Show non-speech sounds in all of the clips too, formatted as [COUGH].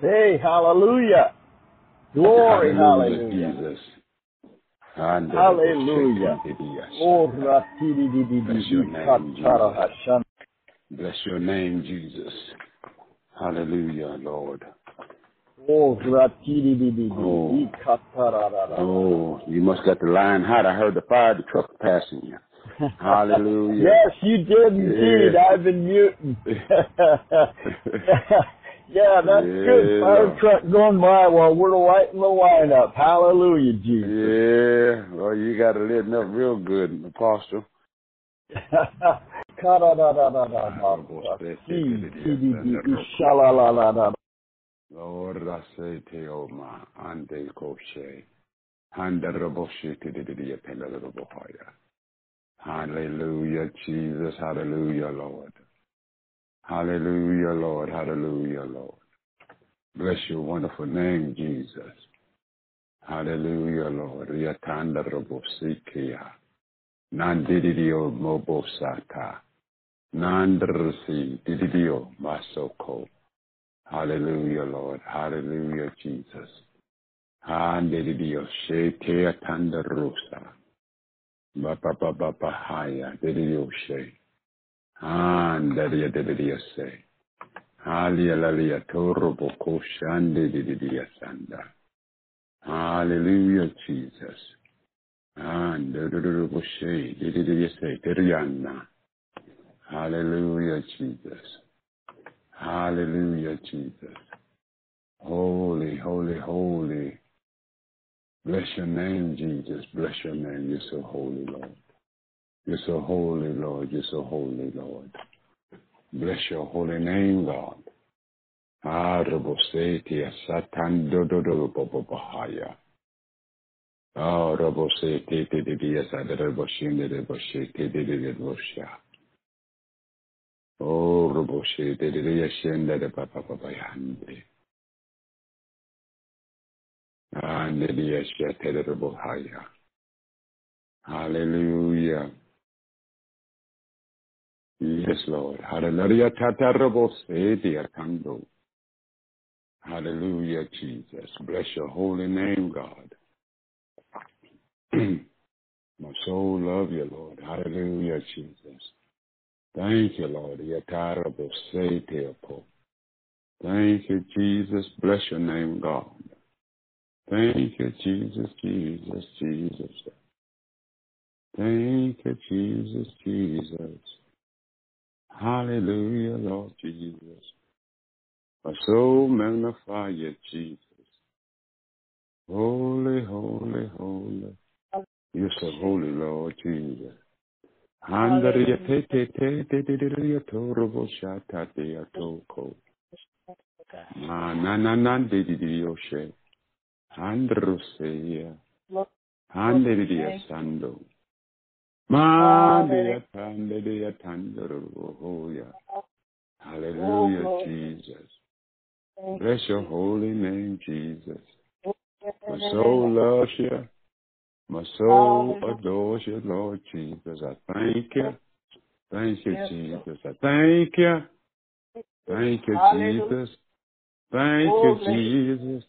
Hey, hallelujah. Glory, Hallelujah, hallelujah. Jesus. Hallelujah. Oh, Bless your name, Jesus. Bless your name, Jesus. Hallelujah, Lord. Oh. Oh, you must got the line hot. I heard the fire truck passing you. Hallelujah. [LAUGHS] Yes, you did indeed. Yeah. I've been muting. [LAUGHS] [LAUGHS] yeah, that's good. Yeah. Fire truck going by while we're lighting the line up. Hallelujah, Jesus. Yeah, well, you got to lit up real good, Apostle. Lord, I say te o ma ande koshe. Handaraboshe te de de de pendalabohaya. Hallelujah, Jesus. Hallelujah, Lord. Hallelujah, Lord. Hallelujah, Lord. Bless your wonderful name, Jesus. Hallelujah, Lord. Riatandarabosikia. Nandidio mobosata. Nandrasi didio masoko. Hallelujah, Lord. Hallelujah, Jesus. Handidio shete tandarusa. Bapa bapa bahaya didio she. Handadia didio se. Hallelujah, torobo koshande didio sanda. Hallelujah, Jesus. Hallelujah, Jesus. Hallelujah, Jesus. Holy, holy, holy. Bless your name, Jesus. Bless your name. You're so holy, Lord. You're so holy, Lord. You're so holy, Lord. Bless your holy name, God. Arabosetia satan dododo bahaya. Ah, rabosete de dia sadaraboshin de boshete de de bosha. Oh, rabosete de dia shenda de papa papa yande. Hallelujah. Yes, Lord. Hallelujah. Hallelujah, Jesus. Bless your holy name, God. [CLEARS THROAT] My soul love you, Lord. Hallelujah, Jesus. Thank you, Lord. Thank you, Jesus. Bless your name, God. Thank you, Jesus, Jesus, Jesus. Thank you, Jesus, Jesus. Hallelujah, Lord Jesus. My soul magnify you, Jesus. Holy, holy, holy. You're so holy, Lord Jesus. Handaria tandaria tandoroya. Hallelujah, oh, Jesus. Bless your holy name, Jesus. My soul loves you. My soul adores you, Lord Jesus. I thank you. Thank you, Jesus. I thank you. Thank you, Jesus. Thank oh, you, Jesus.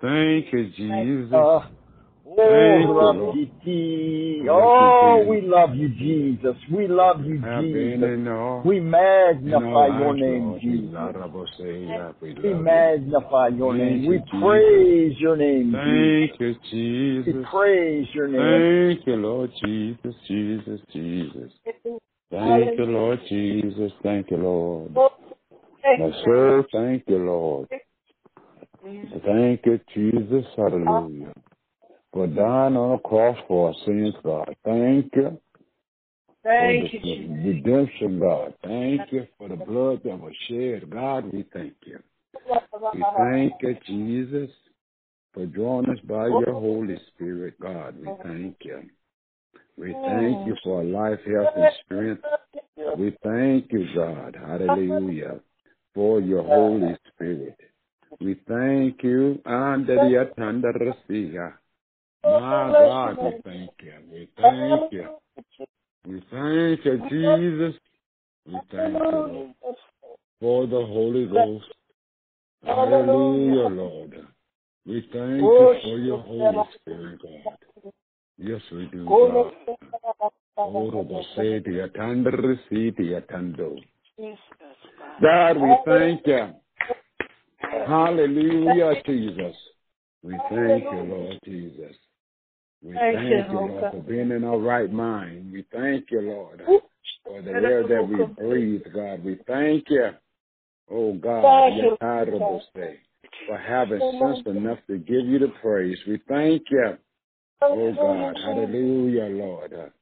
Thank you, Jesus. Thank you, oh, Lord. Bless Oh, we love you, Jesus. We love you, Jesus. We magnify your name, Jesus. We We love you. magnify your name. We praise your name, Jesus. Thank you, We praise your name. Thank you, Lord Jesus, Jesus, Jesus. Thank you, Lord Jesus. Thank you, Lord. My soul, thank you, Lord. Thank you, Jesus. Hallelujah. For dying on the cross for our sins, God. Thank you for Thank the you, redemption, God. Thank you for the blood that was shed. God, we thank you. We thank you, Jesus, for drawing us by your Holy Spirit, God. We thank you. We thank you for life, health, and strength. We thank you, God. Hallelujah. For your Holy Spirit. We thank you. My God, we thank you. We thank you. We thank you, Jesus. We thank you for the Holy Ghost. Hallelujah, Lord. We thank you for your Holy Spirit, God. Yes, we do, God. God, we thank you. Hallelujah, Jesus. We thank you, Lord Jesus. We Thank thank you, Lord God. for being in our right mind. We thank you, Lord, for the air that we breathe, God. We thank you, oh God, Thank you, Yatarabo say, for having sense enough to give you the praise. We thank you, oh God. Hallelujah, Lord.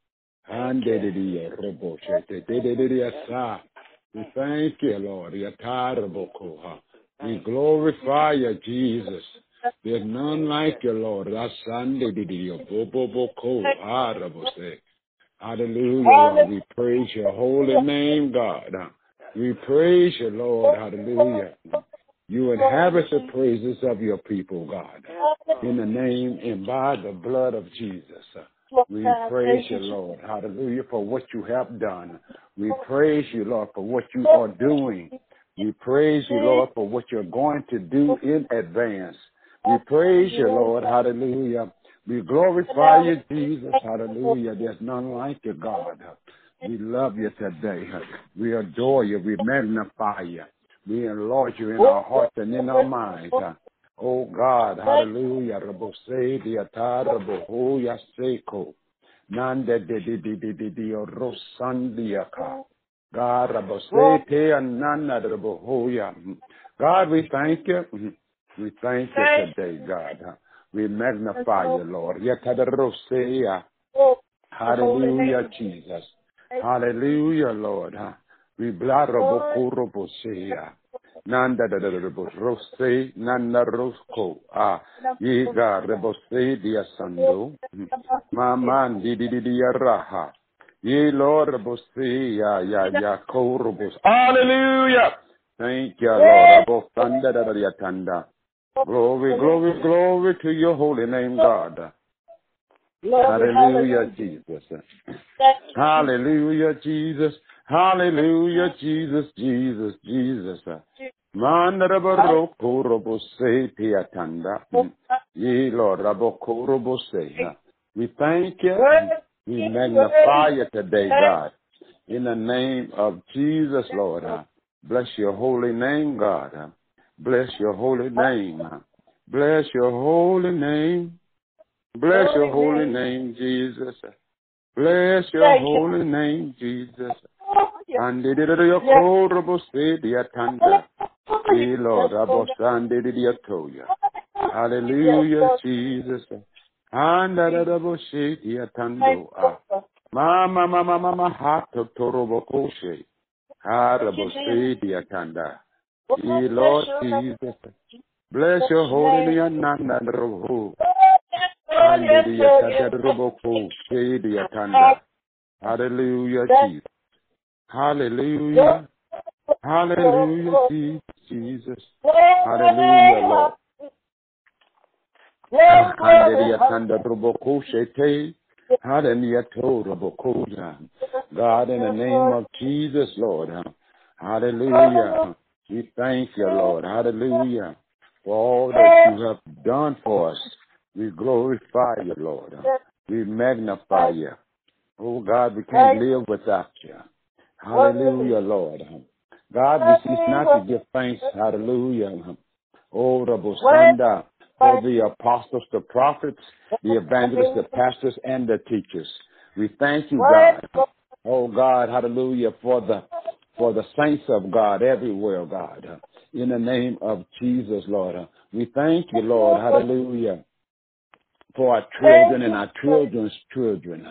Handedidiya robo shete, dedidiya sa. We thank you, Lord. We glorify you, Jesus. There's none like you, Lord. Boko arabo ah, say. Hallelujah. We praise your holy name, God. We praise you, Lord. Hallelujah. You inhabit the praises of your people, God. In the name and by the blood of Jesus. We praise you, Lord. Hallelujah, for what you have done. We praise you, Lord, for what you are doing. We praise you, Lord, for what you're going to do in advance. We praise you, Lord. Hallelujah. We glorify you, Jesus. Hallelujah. There's none like you, God. We love you today. We adore you. We magnify you. We enlarge you in our hearts and in our minds. Oh God, hallelujah. Rabose diata rabohoya seko. Nande de de de de de de rosandiaka. God, rabose te anana rabohoya. God, we thank you. We thank you today, God. We magnify you, Lord. Yatadarosea. Hallelujah, Jesus. Hallelujah, Lord. We. Nanda da da da rose, nanda rosco, ah, yiga rebose dia sando, maman di di di di raha, ye lord rebose ya ya ya korobos. Hallelujah! Thank you, Lord. Abosanda da da da tanda. Glory, glory, glory to your holy name, God. Hallelujah, Jesus. Hallelujah, Jesus. Hallelujah, Jesus, Jesus, Jesus. Mandarabaro robo se piatanda. Ye Lord, rabo robo se. We thank you. We magnify you today, God. In the name of Jesus, Lord. Bless your holy name, God. Bless your holy name. Bless your holy name. Bless your holy name, Jesus. Bless your holy name, Jesus. And did it your horrible say the atanda. Hey Lord, Abos and did it toya. Hallelujah, Jesus. And that double say the atando. Mama, ah. mama, mama, heart of Torobo Koshe. Horrible say the atanda. Lord Jesus. Bless your holy name, Nanda Roho. And did it Robo Koshe the atanda. Hallelujah, Jesus. Hallelujah. Hallelujah, Jesus. Hallelujah, Lord. Hallelujah, Tanda ah, Roboko Shete. Hallelujah, Robokoya. God, in the name of Jesus, Lord. Hallelujah. We thank you, Lord. Hallelujah. For all that you have done for us. We glorify you, Lord. We magnify you. Oh God, we can't live without you. Hallelujah, Lord. God, we cease not to give thanks. Hallelujah. Oh, Rabosanda, for the apostles, the prophets, the evangelists, the pastors, and the teachers. We thank you, God. Oh God, hallelujah, for the for the saints of God everywhere, God. In the name of Jesus, Lord. We thank you, Lord. Hallelujah. For our children and our children's children.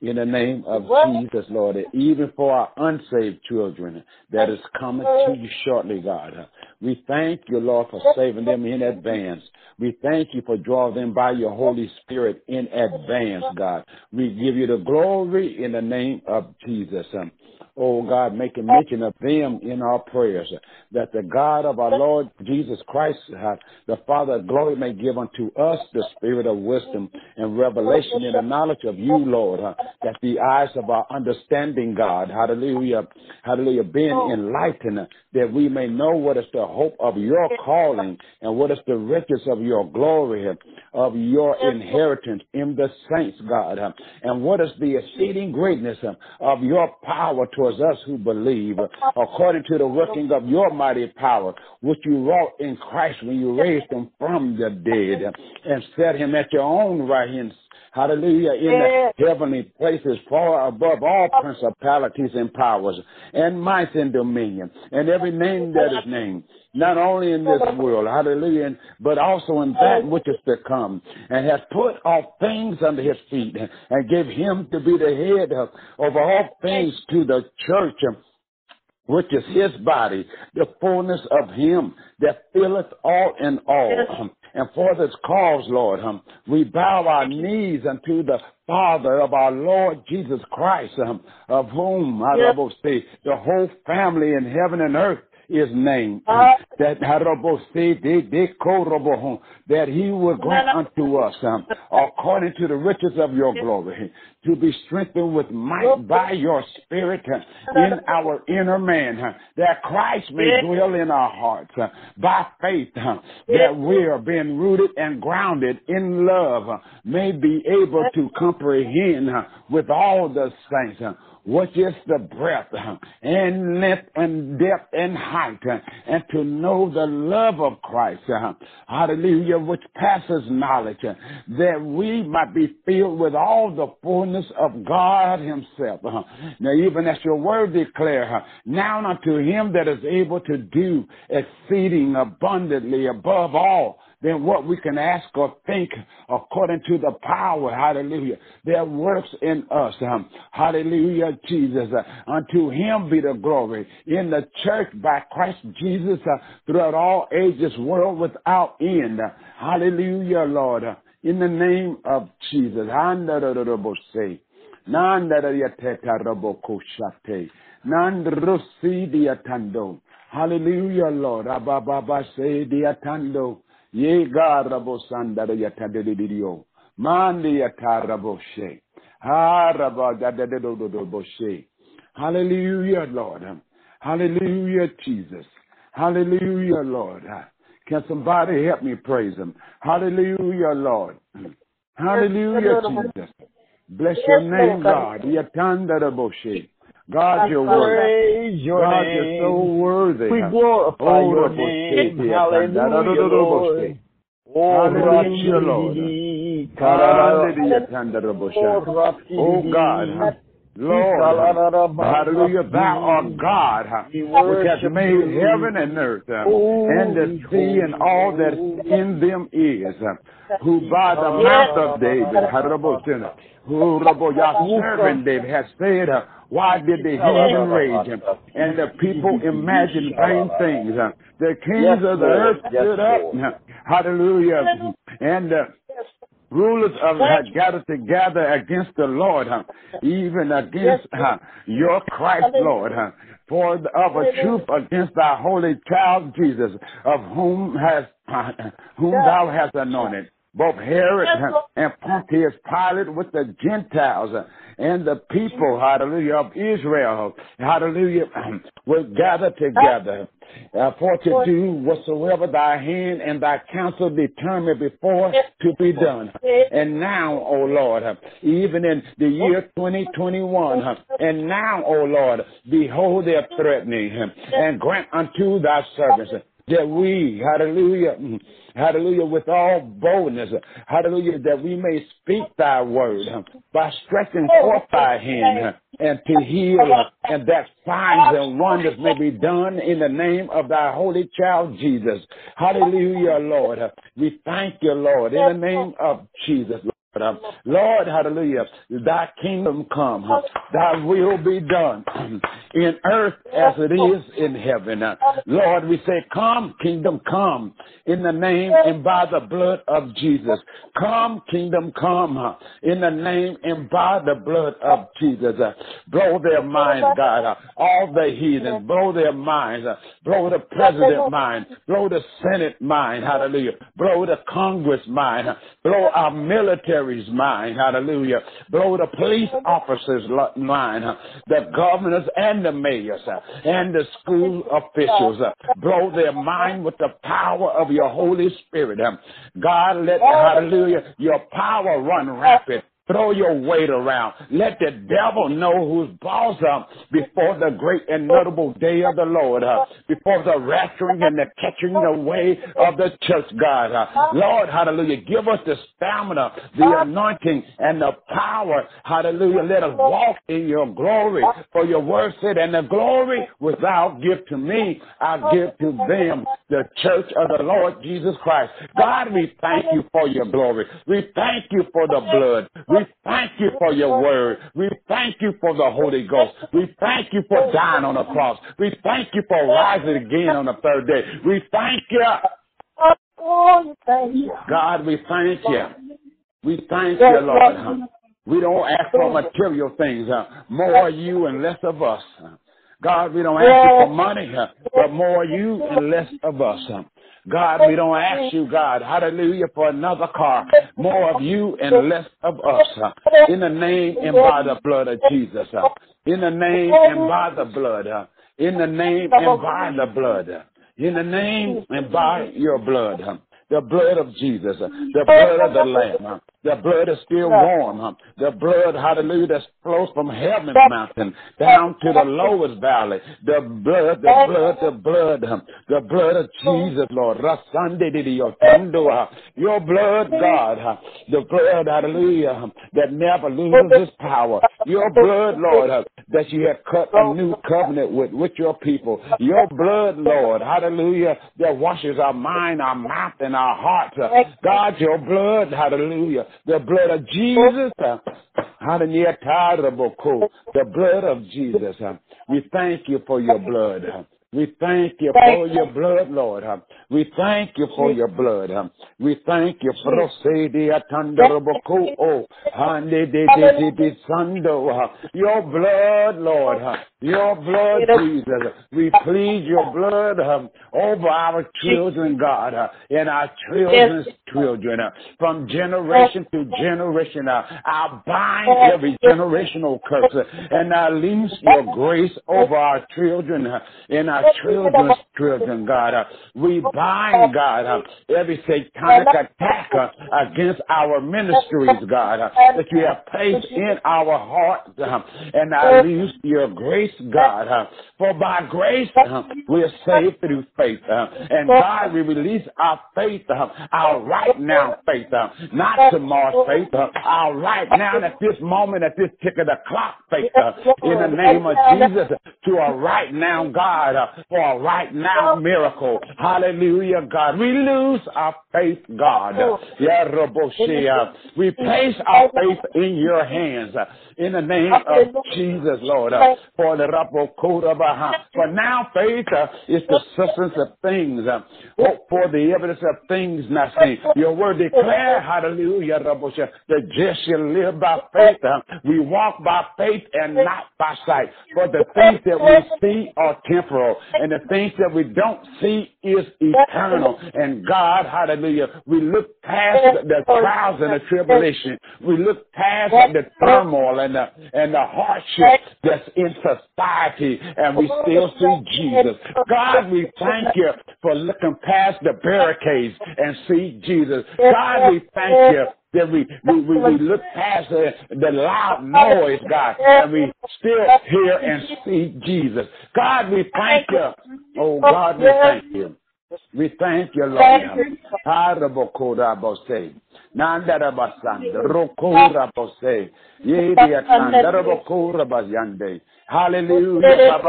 In the name of Jesus, Lord. Even for our unsaved children that is coming to you shortly, God. We thank you, Lord, for saving them in advance. We thank you for drawing them by your Holy Spirit in advance, God. We give you the glory in the name of Jesus. Oh God, making mention of them in our prayers, that the God of our Lord Jesus Christ, uh, the Father of glory, may give unto us the spirit of wisdom and revelation in the knowledge of you, Lord, uh, that the eyes of our understanding, God, hallelujah, hallelujah, being oh. enlightened, that we may know what is the hope of your calling and what is the riches of your glory, of your inheritance in the saints, God, and what is the exceeding greatness of your power towards us who believe, according to the working of your mighty power, which you wrought in Christ when you raised him from the dead and set him at your own right hand hallelujah, in the heavenly places, far above all principalities and powers, and might and dominion, and every name that is named, not only in this world, hallelujah, but also in that which is to come, and has put all things under his feet, and gave him to be the head of, of all things to the church which is his body, the fullness of him that filleth all in all. And for this cause, Lord, um, we bow our knees unto the Father of our Lord Jesus Christ, um, of whom, I yes. say, the whole family in heaven and earth is named. Uh, that that he will grant unto us um, according to the riches of your glory to be strengthened with might by your spirit uh, in our inner man uh, that Christ may dwell in our hearts uh, by faith that we are being rooted and grounded in love may be able to comprehend with all the saints which is the breadth uh, and length and depth and height, uh, and to know the love of Christ, uh, hallelujah, which passes knowledge, that we might be filled with all the fullness of God himself. Now, even as your word declare, now unto him that is able to do exceeding abundantly above all than what we can ask or think according to the power, hallelujah, that works in us. Um, hallelujah, Jesus. Uh, unto him be the glory in the church by Christ Jesus uh, throughout all ages, world without end. hallelujah, Lord. Uh, in the name of Jesus. Hallelujah, Lord. Ababa say. Ye garabo sandara yatadedidio. Mandi yataraboshe. Dadadododoboshe. Hallelujah, Lord. Hallelujah, Jesus. Hallelujah, Lord. Can somebody help me praise him? Hallelujah, Lord. Hallelujah, Jesus. Bless your name, God. Yatandaraboshe. God, you're worthy. Your God, name. you're so worthy. We glorify oh, your name. Hallelujah, Lord. Hallelujah, Lord. Oh, God. Lord, hallelujah, thou art God, which has made heaven and earth, and the sea and all that in them is, who by the mouth of David, who your servant David has said, why did the heathen rage and the people imagine vain things? The kings of the earth stood up, hallelujah, and uh, rulers of had gathered together against the Lord, even against your Christ, Lord, for of a truth against thy holy child Jesus, of whom has [LAUGHS] whom thou hast anointed both Herod and Pontius Pilate with the Gentiles uh, and the people, hallelujah, of Israel, hallelujah, [CLEARS THROAT] will gather together uh, for to do whatsoever thy hand and thy counsel determined before to be done. And now, O Lord, uh, even in the year 2021, uh, and now, O Lord, behold their threatening and grant unto thy servants that we, hallelujah, hallelujah, with all boldness, hallelujah, that we may speak thy word by stretching forth thy hand and to heal and that signs and wonders may be done in the name of thy holy child Jesus. Hallelujah, Lord. We thank you, Lord, in the name of Jesus. Lord, hallelujah, thy kingdom come, thy will be done [CLEARS THROAT] in earth as it is in heaven. Lord, we say, come, kingdom come in the name and by the blood of Jesus. Come, kingdom come in the name and by the blood of Jesus. Blow their minds, God. All the heathens, blow their minds. Blow the president mind. Blow the Senate mind. Hallelujah. Blow the Congress mind. Blow our military secretary's mind. Hallelujah. Blow the police officers' mind, the governors and the mayors and the school officials. Blow their mind with the power of your Holy Spirit. God, let, hallelujah, your power run rapid Throw your weight around. Let the devil know who's boss up before the great and notable day of the Lord, uh, before the rapturing and the catching away of the church, God. Uh, Lord, hallelujah, give us the stamina, the anointing, and the power. Hallelujah, let us walk in your glory. For your word said, and the glory without give to me, I give to them, the church of the Lord Jesus Christ. God, we thank you for your glory. We thank you for the blood. We thank you for your word. We thank you for the Holy Ghost. We thank you for dying on the cross. We thank you for rising again on the third day. We thank you. God, we thank you. We thank you, Lord. We don't ask for material things. Uh, more of you and less of us. God, we don't ask you for money, uh, but more you and less of us. God, we don't ask you, God, hallelujah, for another car. More of you and less of us. In the name and by the blood of Jesus. In the name and by the blood. In the name and by the blood. In the name and by your blood. The blood of Jesus. The blood of the Lamb. The blood is still warm. Huh? The blood, hallelujah, that flows from heaven's mountain down to the lowest valley. The blood, the blood, the blood, the blood of Jesus, Lord. Your blood, God, the blood, hallelujah, that never loses its power. Your blood, Lord, that you have cut a new covenant with, with your people. Your blood, Lord, hallelujah, that washes our mind, our mouth, and our heart. God, your blood, hallelujah, the blood of Jesus. Uh, hallelujah. The blood of Jesus. Uh, we thank you for your blood. We thank you for your blood, Lord. We thank you for your blood. We thank you. For your blood, Lord. Your blood, Jesus. We plead your blood over our children, God, and our children's children, from generation to generation. I bind every generational curse, and I loose your grace over our children and our children's children, God. Uh, we bind, God, uh, every satanic attack uh, against our ministries, God, that you have placed in our hearts, and I loose your grace, God. For by grace, we are saved through faith. And God, we release our faith, our right now faith, not tomorrow's faith, our right now at this moment, at this tick of the clock faith, in the name of Jesus, to a right now, God, for a right now miracle. Hallelujah, God. We lose our faith, God. We place our faith in your hands in the name of Jesus, Lord. Uh, for the For now, faith uh, is the substance of things, uh, hope for the evidence of things not seen. Your word declare, hallelujah, the just shall live by faith. We walk by faith and not by sight. For the things that we see are temporal, and the things that we don't see is eternal. And God, hallelujah, we look past the trials and the tribulation. We look past the turmoil and the, and the hardship that's in society, and we still see Jesus. God, we thank you for looking past the barricades and see Jesus. God, we thank you that we, we, we, we look past the, the loud noise, God, and we still hear and see Jesus. God, we thank you. Oh, oh, God, we thank you. We thank you, Lord. Harabokudabose. Nandarabasan. Hallelujah.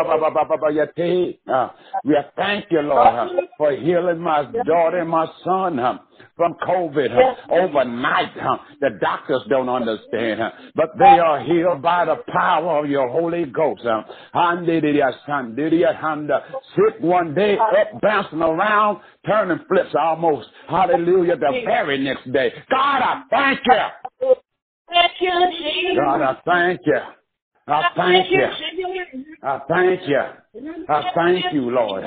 We thank you, Lord, for healing my daughter and my son. Ah, from COVID overnight. The doctors don't understand, but they are healed by the power of your Holy Ghost. Sick one day, up bouncing around, turning flips almost. Hallelujah. The very next day. God, I thank you. Thank you, Jesus. God, I thank you. I thank you. I thank you. I thank you, Lord.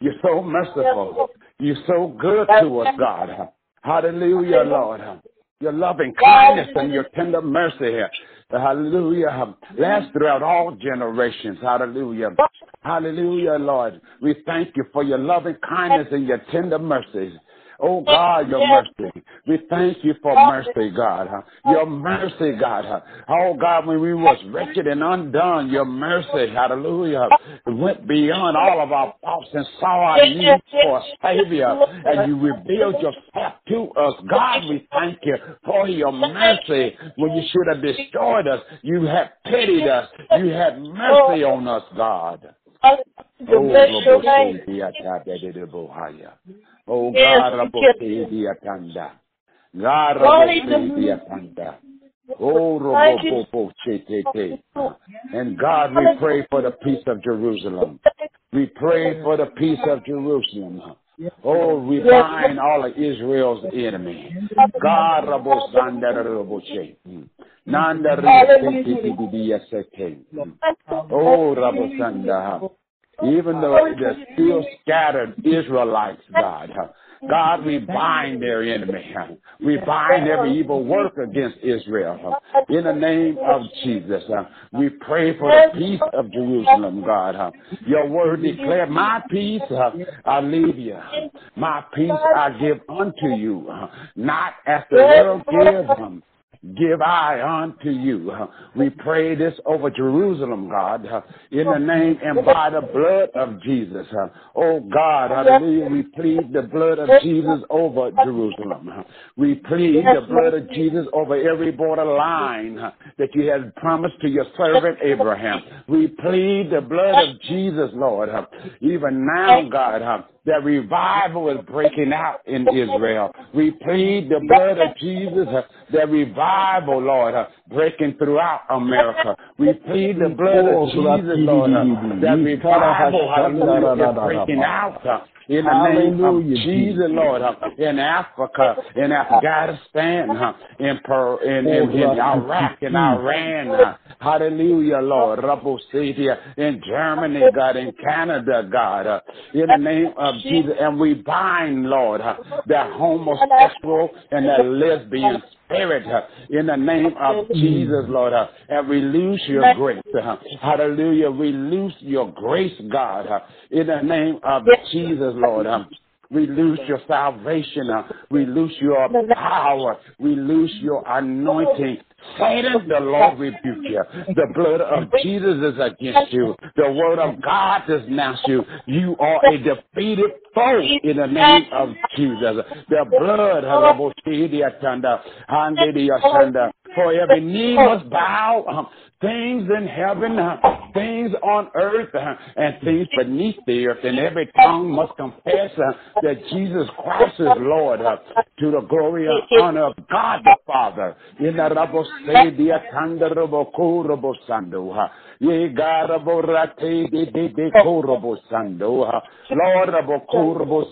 You're so merciful. You're so good to us, God. Hallelujah, Lord. your loving kindness and your tender mercy. Hallelujah. Last throughout all generations. Hallelujah. Hallelujah, Lord. We thank you for your loving kindness and your tender mercies. Oh God, your mercy. We thank you for mercy, God. Huh? Your mercy, God. Huh? Oh God, when we was wretched and undone, your mercy, hallelujah, went beyond all of our faults and saw our need for a Savior. And you revealed yourself to us. God, we thank you for your mercy. When you should have destroyed us, you have pitied us. You had mercy on us, God. Oh, Oh God. Oh, God. Oh. And God, we pray for the peace of Jerusalem. We pray for the peace of Jerusalem. Oh, we bind all of Israel's enemy. God, Rabosanda Raboche. Mm. Nanda mm. Oh, Rabosanda even though they're still scattered Israelites, God. God, we bind their enemy. We bind every evil work against Israel. In the name of Jesus, we pray for the peace of Jerusalem, God. Your word declared, My peace I leave you. My peace I give unto you. Not as the world gives give I unto you. We pray this over Jerusalem, God, in the name and by the blood of Jesus. Oh God, hallelujah, we plead the blood of Jesus over Jerusalem. We plead the blood of Jesus over every borderline that you had promised to your servant Abraham. We plead the blood of Jesus, Lord, even now, God, that revival is breaking out in Israel. We plead the blood of Jesus, uh, that revival, Lord, uh, breaking throughout America. We plead the blood of Jesus, Lord, uh, that revival, hallelujah, is breaking out. Uh, in the name of Jesus, Lord, uh, in Africa, in Afghanistan, uh, in, per, in, in, in Iraq, in Iran, uh, hallelujah, Lord, in Germany, God, in Canada, God, uh, in the name of Jesus, and we bind, Lord, uh, that homosexual and that lesbian uh, in the name of Jesus, Lord, uh, and release your grace. Uh, hallelujah. Release your grace, God, in the name of Jesus, Lord. We lose your salvation. Uh, we lose your power. We lose your anointing. Satan, the Lord rebuke you. The blood of Jesus is against you. The word of God not you. You are a defeated foe in the name of Jesus. The blood, you under. for every knee must bow, um, things in heaven, things on earth, and things beneath the earth, and every tongue must confess that Jesus Christ is Lord to the glory and honor of God the Father. Ye gara borate de. Lord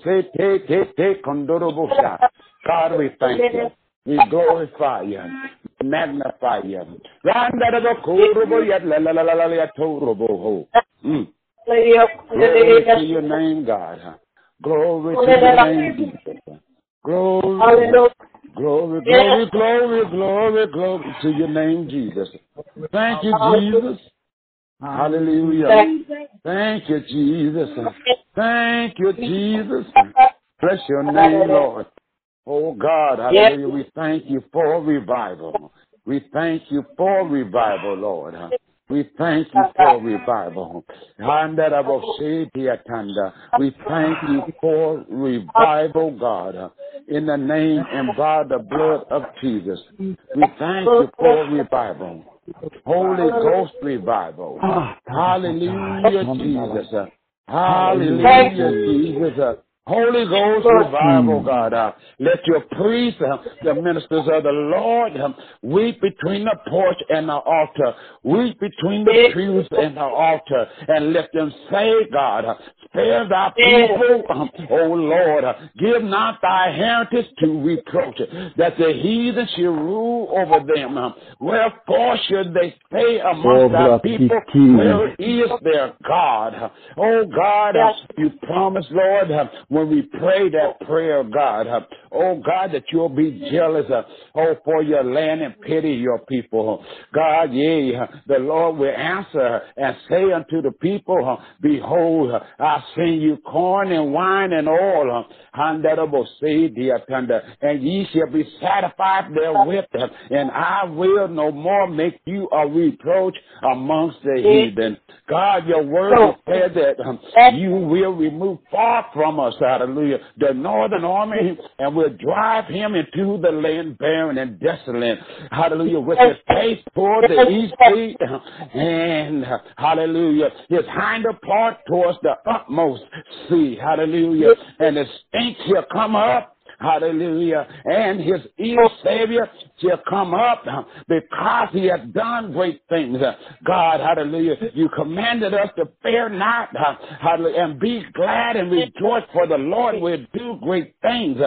se te te te kondorobo. God, we thank you. We glorify you magnify you. Mm. Glory to your name, God. Glory to your name, Jesus. Glory, glory, glory, glory, glory, glory to your name, Jesus. Thank you, Jesus. Hallelujah. Thank you, Jesus. Thank you, Jesus. Bless your name, Lord. Oh God, hallelujah. We thank you for revival. We thank you for revival, Lord. We thank you for revival. We thank you for revival, God, in the name and by the blood of Jesus. We thank you for revival. Holy Ghost revival. Hallelujah, Jesus. Hallelujah, Jesus. Holy Ghost revival, God. Uh, let your priests, uh, the ministers of the Lord, uh, weep between the porch and the altar. Weep between the pews and the altar. And let them say, God, uh, spare thy people, um, O Lord. Uh, give not thy heritage to reproach, that the heathen shall rule over them. Um, wherefore should they stay amongst thy people? Where is their God? Oh God, you promised, Lord, when we pray that prayer, God, Oh God, that you'll be jealous, uh, oh, for your land and pity your people. God, yeah, the Lord will answer and say unto the people, behold, I send you corn and wine and oil, and ye shall be satisfied therewith, and I will no more make you a reproach amongst the heathen. God, your word said that you will remove far from us, hallelujah, the northern army, and will drive him into the land barren and desolate, hallelujah, with his face toward the east gate, and hallelujah, his hinder part towards the utmost sea, hallelujah, and the stink shall come up Hallelujah. And his evil Savior shall come up uh, because he has done great things. Uh, God, hallelujah. You commanded us to fear not, uh, hallelujah, and be glad and rejoice for the Lord will do great things.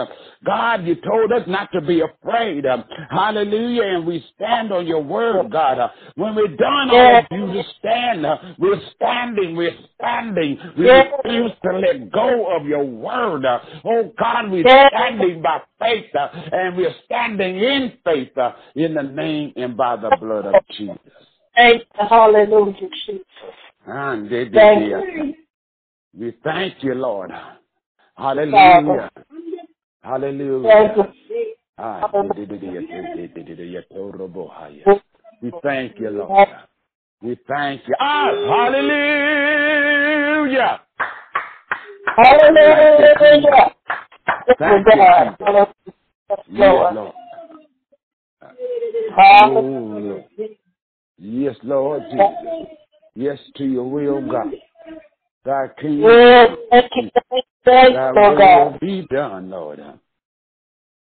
God, you told us not to be afraid. Hallelujah. And we stand on your word, God. When we're done all you to stand, we're standing, we're standing. We refuse to let go of your word. Oh God, we're standing by faith, uh, and we're standing in faith uh, in the name and by the blood of Jesus. Thank you. Hallelujah, Jesus. And they, they, thank you. We thank you, Lord. Hallelujah. Hallelujah. we thank you, Lord. We thank you. Ah, hallelujah. Hallelujah. Thank you. Lord. Yes, Lord. Oh, Yes, Lord Jesus. Yes to your will, God. Thy kingdom. Thy will be done, Lord.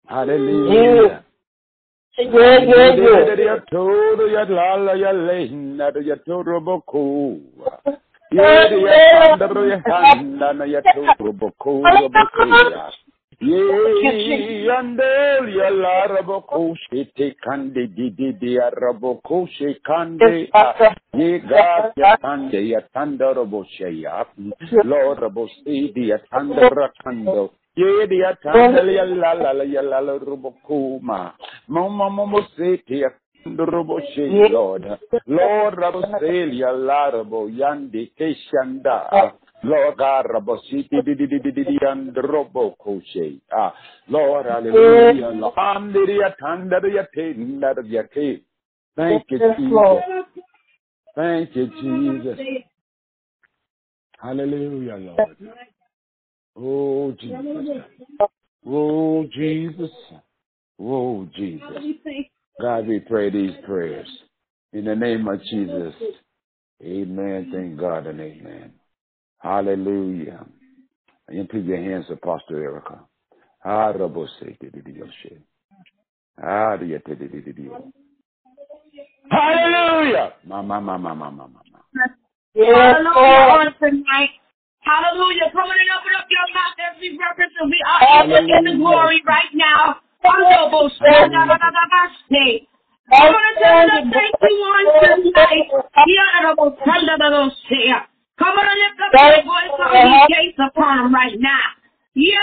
Hallelujah. Yeah, [LAUGHS] yeah, yeah. Ye andel ya larabo koshe te kande di di di arabo koshe kande ye ga ya kande ya tanda robo sheya lo robo si di ya tanda rakando ye di ya tanda ya la la la ya la la robo kuma mama mama se te robo Lord Lord robo se larabo yandi Lord God, Rabositi di di di di di di and Robo Koshe. Ah, Lord, hallelujah. Landiria Tandaria Tindaria Ke. Thank you, Jesus. Thank you, Jesus. Hallelujah, Lord. Oh, Jesus. Oh, Jesus. Oh, Jesus. God, we pray these prayers. In the name of Jesus. Amen. Thank God and amen. Hallelujah. You put your hands, Apostle Erica. Hallelujah. Mama, mama, mama, mama. Hallelujah on tonight. Hallelujah. Come on and open up your mouth as we reference and we are in the glory right now. Hallelujah. I want to tell you thank you on tonight. Come on lift up your voice on these gates upon them right now. Yeah,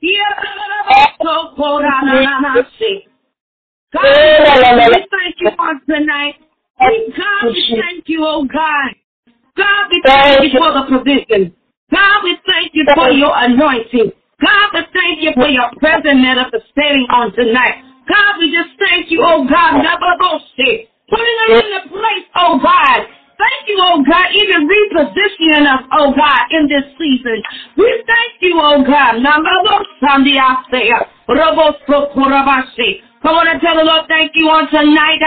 yeah. So pour out the mercy. God, we thank you for tonight. God, we thank you, oh God. God, we thank you for the provision. God, we thank you for your anointing. God, we thank you for your present manifesting on tonight. God, we just thank you, oh God. Never go sick putting us in the place, oh God. Thank you, oh God, even repositioning us, oh God, in this season. We thank you, oh God. Come on and tell the Lord, thank you on tonight.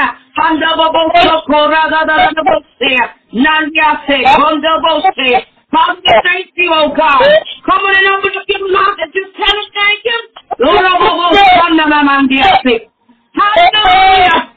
Father, thank you, oh God. Come on and open up your mouth and just tell us thank you. Hallelujah.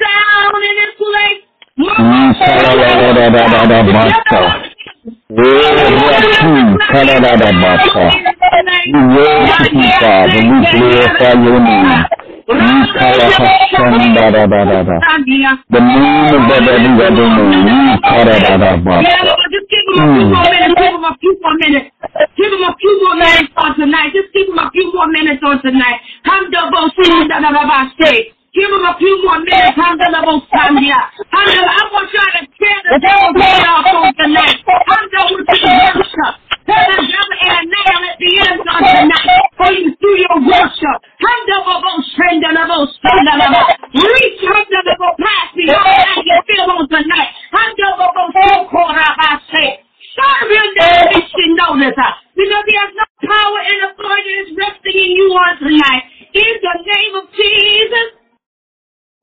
down in this place. We. We. The Just give him a few more minutes on tonight. Come to Bosun, da da da da, say. Give him a few more minutes. I'm gonna go stand here. I'm gonna try to tear the devil off on tonight. I'm going to worship. Tell the devil and nail at the end of the night. For you to do your worship. I'm gonna go stand and I'm gonna and I'm going reach. I'm gonna past me. All that you feel on tonight. I'm gonna go so caught up. I say, serve him that mission. notice. you know there's no power and authority that's resting in you on tonight. In the name of Jesus.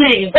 singing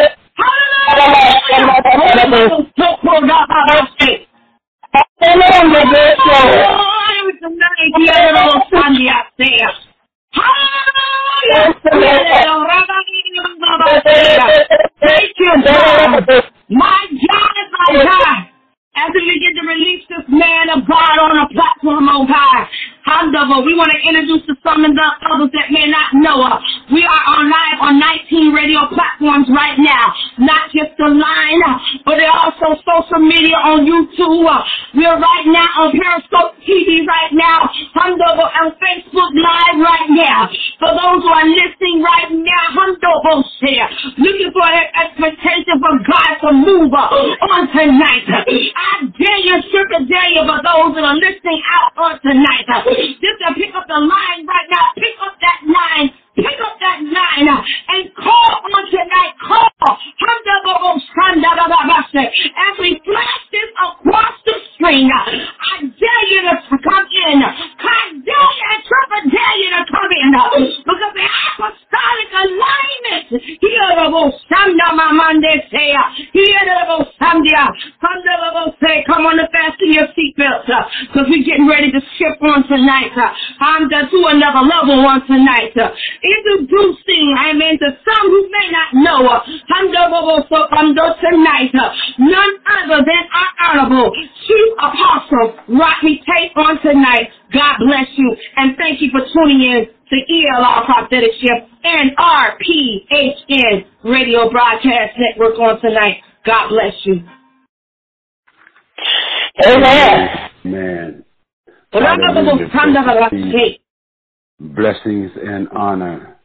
honor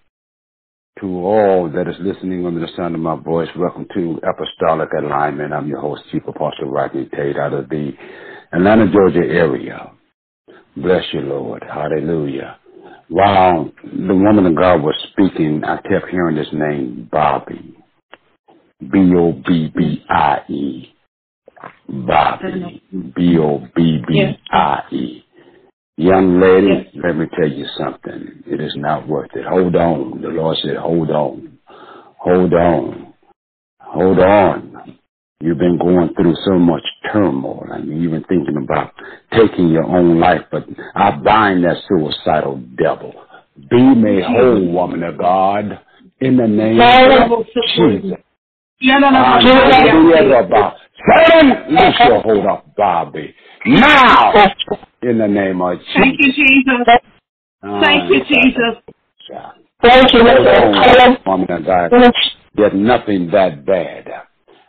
to all that is listening under the sound of my voice. Welcome to Apostolic Alignment. I'm your host, Chief Apostle Rodney Tate, out of the Atlanta, Georgia area. Bless you, Lord. Hallelujah. While the woman of God was speaking, I kept hearing this name, Bobby. B O B B I E. Bobby. B O B B I E. Young lady, let me tell you something. It is not worth it. Hold on. The Lord said, hold on. Hold on. Hold on. You've been going through so much turmoil and you're even thinking about taking your own life, but I bind that suicidal devil. Be made whole, woman of God, in the name of Jesus. Satan, loose your hold up, Bobby. Now, in the name of Jesus. Thank you, Jesus. Ah, Thank you, Jesus. Thank you, oh, Lord. Woman of God, yet nothing that bad.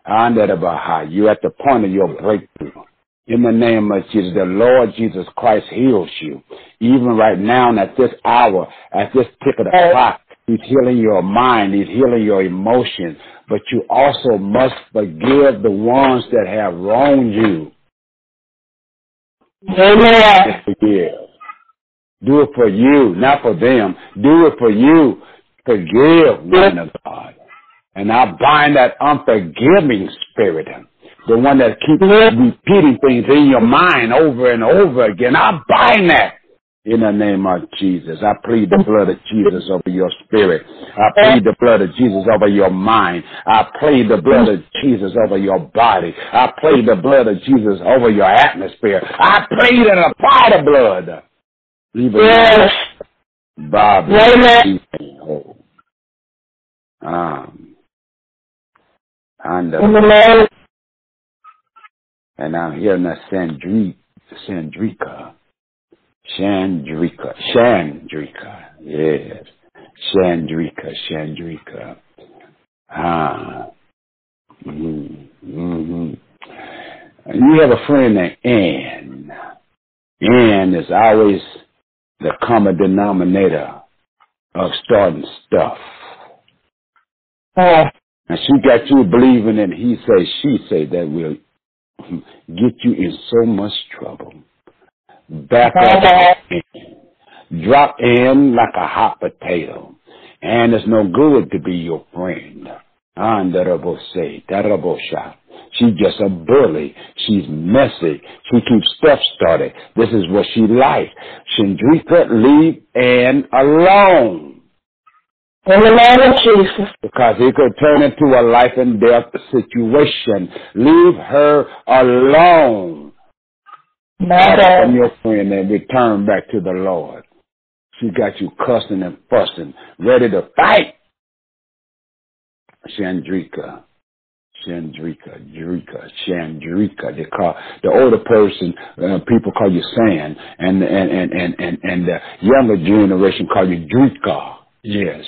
I know about how you are at the point of your breakthrough. In the name of Jesus, the Lord Jesus Christ heals you. Even right now, and at this hour, at this tick of the clock, He's healing your mind. He's healing your emotions. But you also must forgive the ones that have wronged you. Amen. Forgive. Do it for you, not for them. Do it for you. Forgive, man of God. And I bind that unforgiving spirit, the one that keeps repeating things in your mind over and over again. I bind that in the name of Jesus. I plead the blood of Jesus over your spirit. I plead the blood of Jesus over your mind. I plead the blood of Jesus over your body. I plead the blood of Jesus over your atmosphere. I plead and apply the blood. Even yes. Bob. Amen. Um, and, and I'm hearing that Sandrika, Sandrika Chandrika. Chandrika. Yes. Chandrika. Chandrika. Ah. Mm-hmm. Mm-hmm. You have a friend named Ann. Ann is always the common denominator of starting stuff. Oh. And she got you believing and he say, she say that will get you in so much trouble back up drop in like a hot potato. And it's no good to be your friend. say, She's just a bully. She's messy. She keeps stuff started. This is what she likes. Shandrika, leave Ann alone. In the name of Jesus. Because it could turn into a life and death situation. Leave her alone. God. From your friend and return back to the Lord. She got you cussing and fussing, ready to fight. Chandrika. Chandrika, Drika, Chandrika. They call the older person, uh, people call you San, and and and and and, and the younger generation call you Drika. Yes.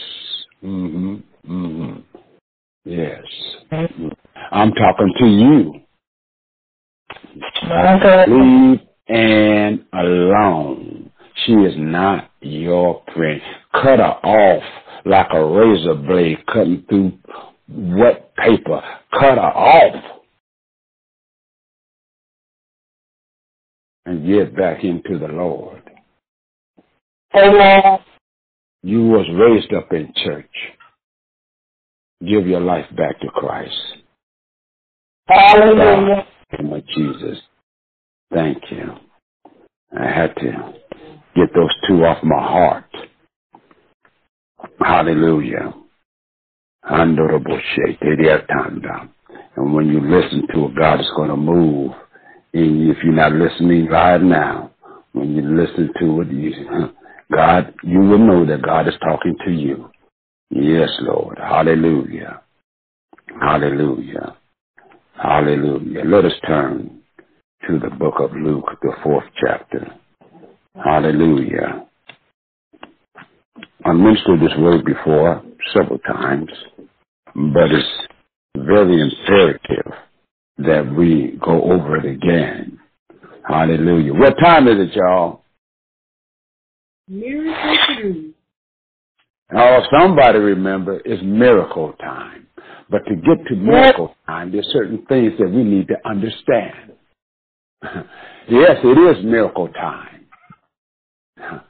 Mhm. Mhm. Yes. I'm talking to you. My God. Leave Ann alone. She is not your friend. Cut her off like a razor blade cutting through wet paper. Cut her off. And get back into the Lord. Amen. You was raised up in church. Give your life back to Christ. Hallelujah. Name of Jesus. Thank you. I had to get those two off my heart. Hallelujah. And when you listen to it, God is going to move. And if you're not listening right now, when you listen to it, you, [LAUGHS] God, you will know that God is talking to you. Yes, Lord. Hallelujah. Hallelujah. Hallelujah. Let us turn to the book of Luke, the fourth chapter. Hallelujah. I mentioned this word before several times, but it's very imperative that we go over it again. Hallelujah. What time is it, y'all? Miracle time. Oh, somebody remember, it's miracle time. But to get to miracle time, there's certain things that we need to understand. [LAUGHS] yes, it is miracle time. [LAUGHS]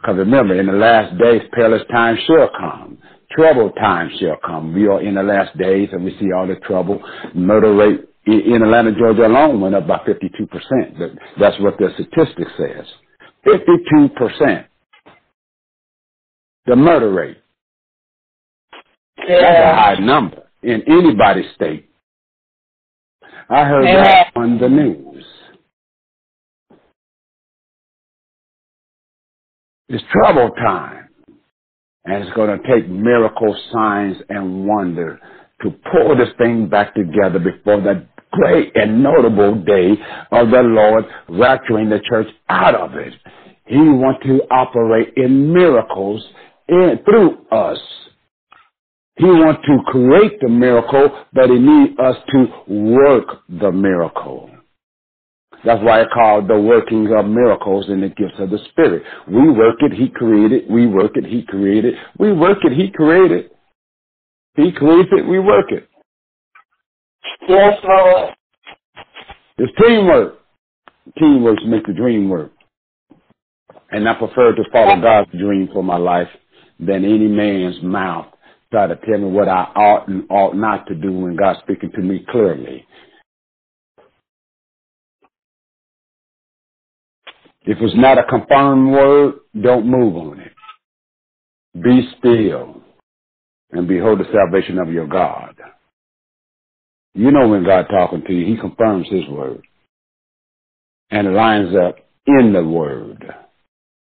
Because remember, in the last days, perilous times shall come. Troubled times shall come. We are in the last days and we see all the trouble. Murder rate in Atlanta, Georgia alone went up by 52%. That's what the statistic says. 52%. The murder rate. That's a high number in anybody's state. I heard that on the news. It's trouble time. And it's going to take miracle signs and wonder to pull this thing back together before that great and notable day of the Lord rapturing the church out of it. He wants to operate in miracles in, through us. He wants to create the miracle, but he needs us to work the miracle. That's why it's called the working of miracles and the gifts of the Spirit. We work it, He created. We work it, He created. We work it, He created. He creates it, we work it. Yes, Lord. It's teamwork. Teamwork makes the dream work. And I prefer to follow God's dream for my life than any man's mouth try to tell me what I ought and ought not to do when God's speaking to me clearly. If it's not a confirmed word, don't move on it. Be still and behold the salvation of your God. You know when God talking to you, He confirms His word. And it lines up in the word.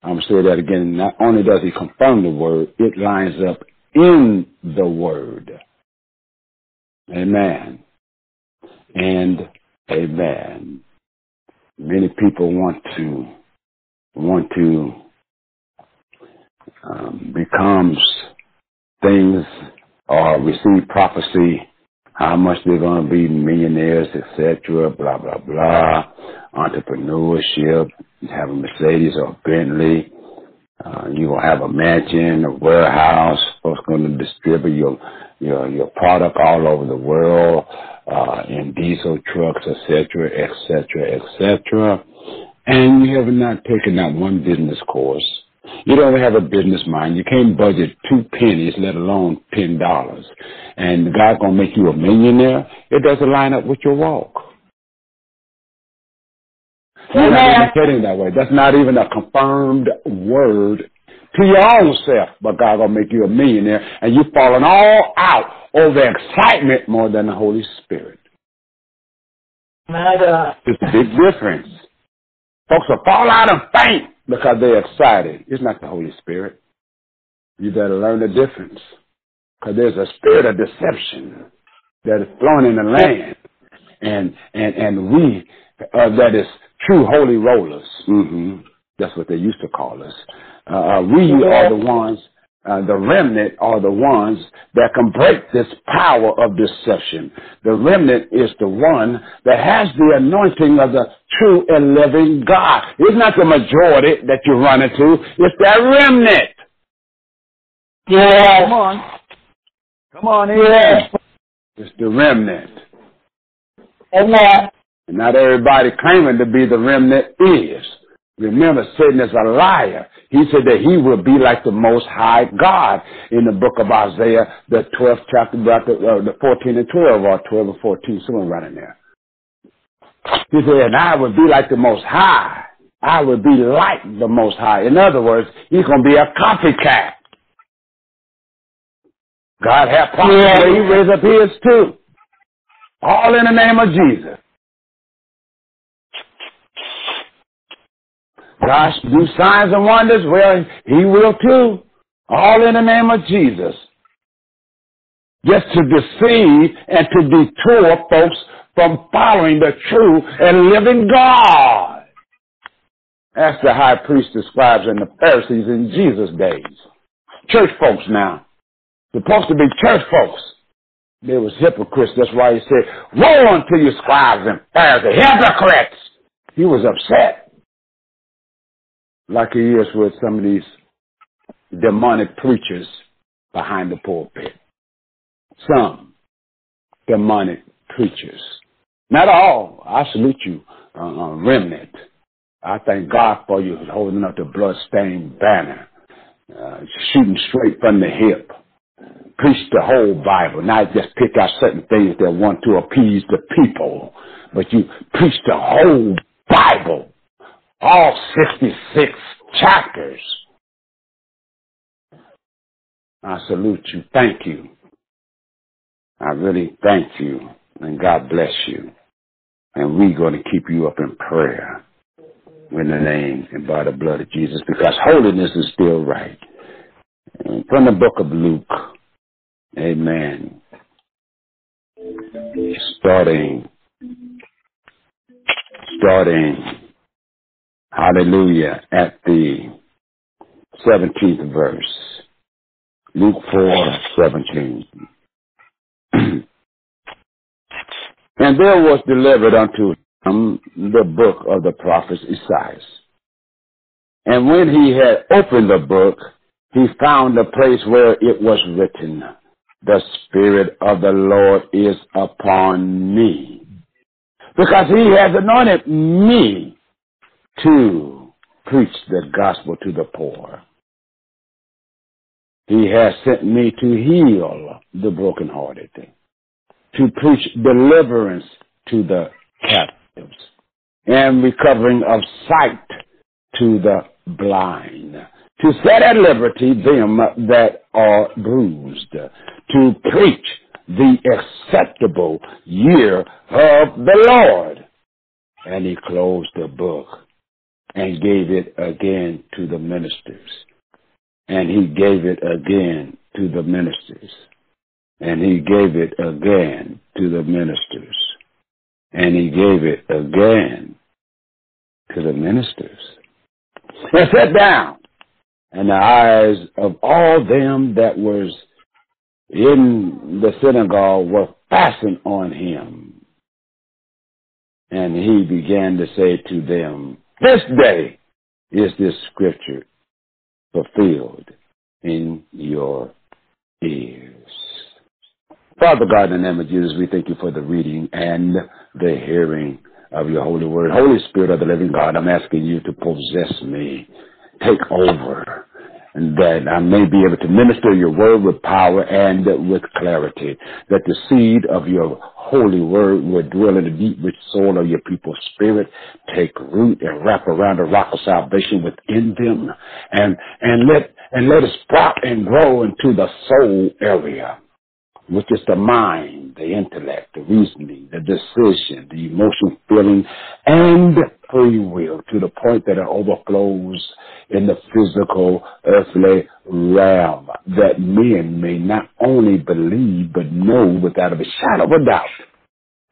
I'm going to say that again. Not only does He confirm the word, it lines up in the word. Amen. And amen. Many people want to want to um, becomes things or receive prophecy, how much they're going to be millionaires, etc., blah, blah, blah, entrepreneurship, have a Mercedes or Bentley, uh, you will have a mansion, a warehouse, folks going to distribute your, your, your product all over the world, uh, in diesel trucks, etc., etc., etc and you have not taken out one business course. You don't have a business mind. You can't budget two pennies, let alone ten dollars. And God's gonna make you a millionaire. It doesn't line up with your walk. You're not even that way. That's not even a confirmed word to your own self, but God gonna make you a millionaire, and you falling all out over excitement more than the Holy Spirit. My God. It's a big difference. Folks will fall out and faint because they're excited. It's not the Holy Spirit. You better learn the difference. Because there's a spirit of deception that is flowing in the land. And, and, and we, uh, that is true holy rollers. hmm That's what they used to call us. Uh, uh, we are the ones, uh, the remnant are the ones that can break this power of deception. The remnant is the one that has the anointing of the true and living God. It's not the majority that you run into. It's that remnant. Yeah. Come on. Come on, yeah. It's the remnant. Amen. And not everybody claiming to be the remnant is. Remember, Satan is a liar. He said that he will be like the Most High God in the book of Isaiah, the 12th chapter, about the, uh, the 14 and 12, or 12 and 14, somewhere right in there. He said, and I would be like the Most High. I would be like the Most High. In other words, he's going to be a copycat. God have prophets yeah. he raise up his too. All in the name of Jesus. God do signs and wonders. Well, he will too. All in the name of Jesus. Just to deceive and to detour folks from following the true and living God. Ask the high priest, the scribes, and the Pharisees in Jesus' days. Church folks now. Supposed to be church folks. They was hypocrites. That's why he said, Woe unto you scribes and Pharisees, hypocrites! He was upset. Like he is with some of these demonic preachers behind the pulpit. Some demonic preachers. Not all. I salute you, uh, uh remnant. I thank God for you holding up the blood-stained banner, uh, shooting straight from the hip preach the whole Bible, not just pick out certain things that want to appease the people, but you preach the whole Bible, all 66 chapters. I salute you. Thank you. I really thank you. And God bless you. And we're going to keep you up in prayer in the name and by the blood of Jesus because holiness is still right. And from the book of Luke, Amen. Starting, starting, hallelujah, at the 17th verse. Luke 4, 17. [CLEARS THROAT] and there was delivered unto him the book of the prophet Esaias. And when he had opened the book, he found the place where it was written, the Spirit of the Lord is upon me. Because he has anointed me to preach the gospel to the poor. He has sent me to heal the brokenhearted, to preach deliverance to the captives, and recovering of sight to the blind, to set at liberty them that are bruised, to preach the acceptable year of the Lord. And he closed the book and gave it again to the ministers. And he gave it again to the ministers. And he gave it again to the ministers. And he gave it again to the ministers. And sat down, and the eyes of all them that was in the synagogue were fastened on him. And he began to say to them, This day is this scripture fulfilled in your ears. Father God, in the name of Jesus, we thank you for the reading and the hearing of your holy word. Holy Spirit of the living God, I'm asking you to possess me, take over that I may be able to minister your word with power and with clarity, that the seed of your holy word will dwell in the deep rich soul of your people's spirit, take root and wrap around the rock of salvation within them, and, and let and let it sprout and grow into the soul area which is the mind, the intellect, the reasoning, the decision, the emotional feeling, and free will to the point that it overflows in the physical earthly realm that men may not only believe but know without a shadow of a doubt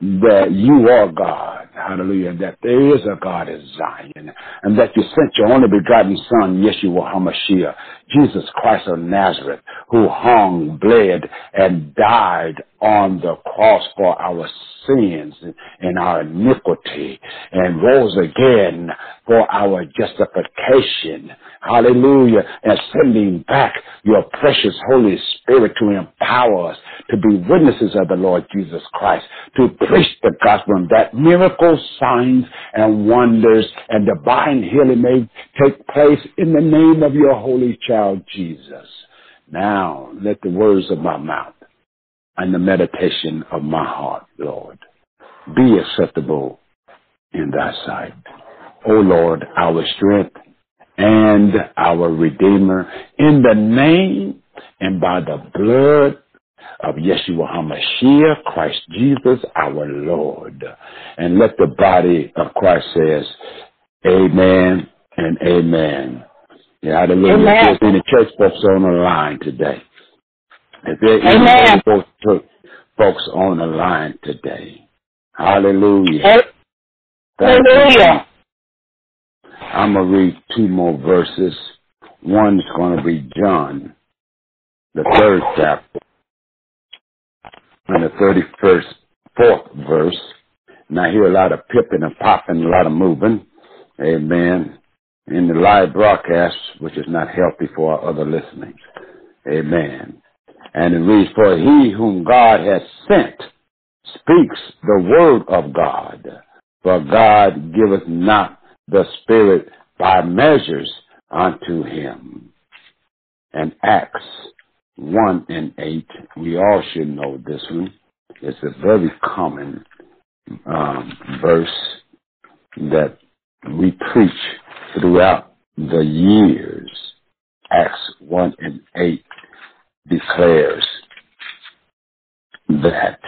that you are God, hallelujah, that there is a God in Zion, and that you sent your only begotten Son, Yeshua HaMashiach, Jesus Christ of Nazareth, who hung, bled, and died on the cross for our sins and our iniquity, and rose again for our justification. Hallelujah. And sending back your precious Holy Spirit to empower us to be witnesses of the Lord Jesus Christ, to preach the gospel, and that miracles, signs, and wonders and divine healing may take place in the name of your holy child, Jesus. Now, let the words of my mouth and the meditation of my heart, Lord, be acceptable in thy sight. O Lord, our strength and our Redeemer, in the name and by the blood of Yeshua HaMashiach, Christ Jesus, our Lord. And let the body of Christ says, Amen and Amen. Yeah, hallelujah. Amen. If there's any church folks on the line today, if there any folks, folks on the line today, hallelujah. Hallelujah. I'm going to read two more verses. One's going to be John, the third chapter, and the 31st, fourth verse. And I hear a lot of pipping and popping, a lot of moving. Amen. In the live broadcast, which is not healthy for our other listening. Amen. And it reads, For he whom God has sent speaks the word of God. For God giveth not the Spirit by measures unto him. And Acts 1 and 8. We all should know this one. It's a very common um, verse that we preach throughout the years. Acts 1 and 8 declares that.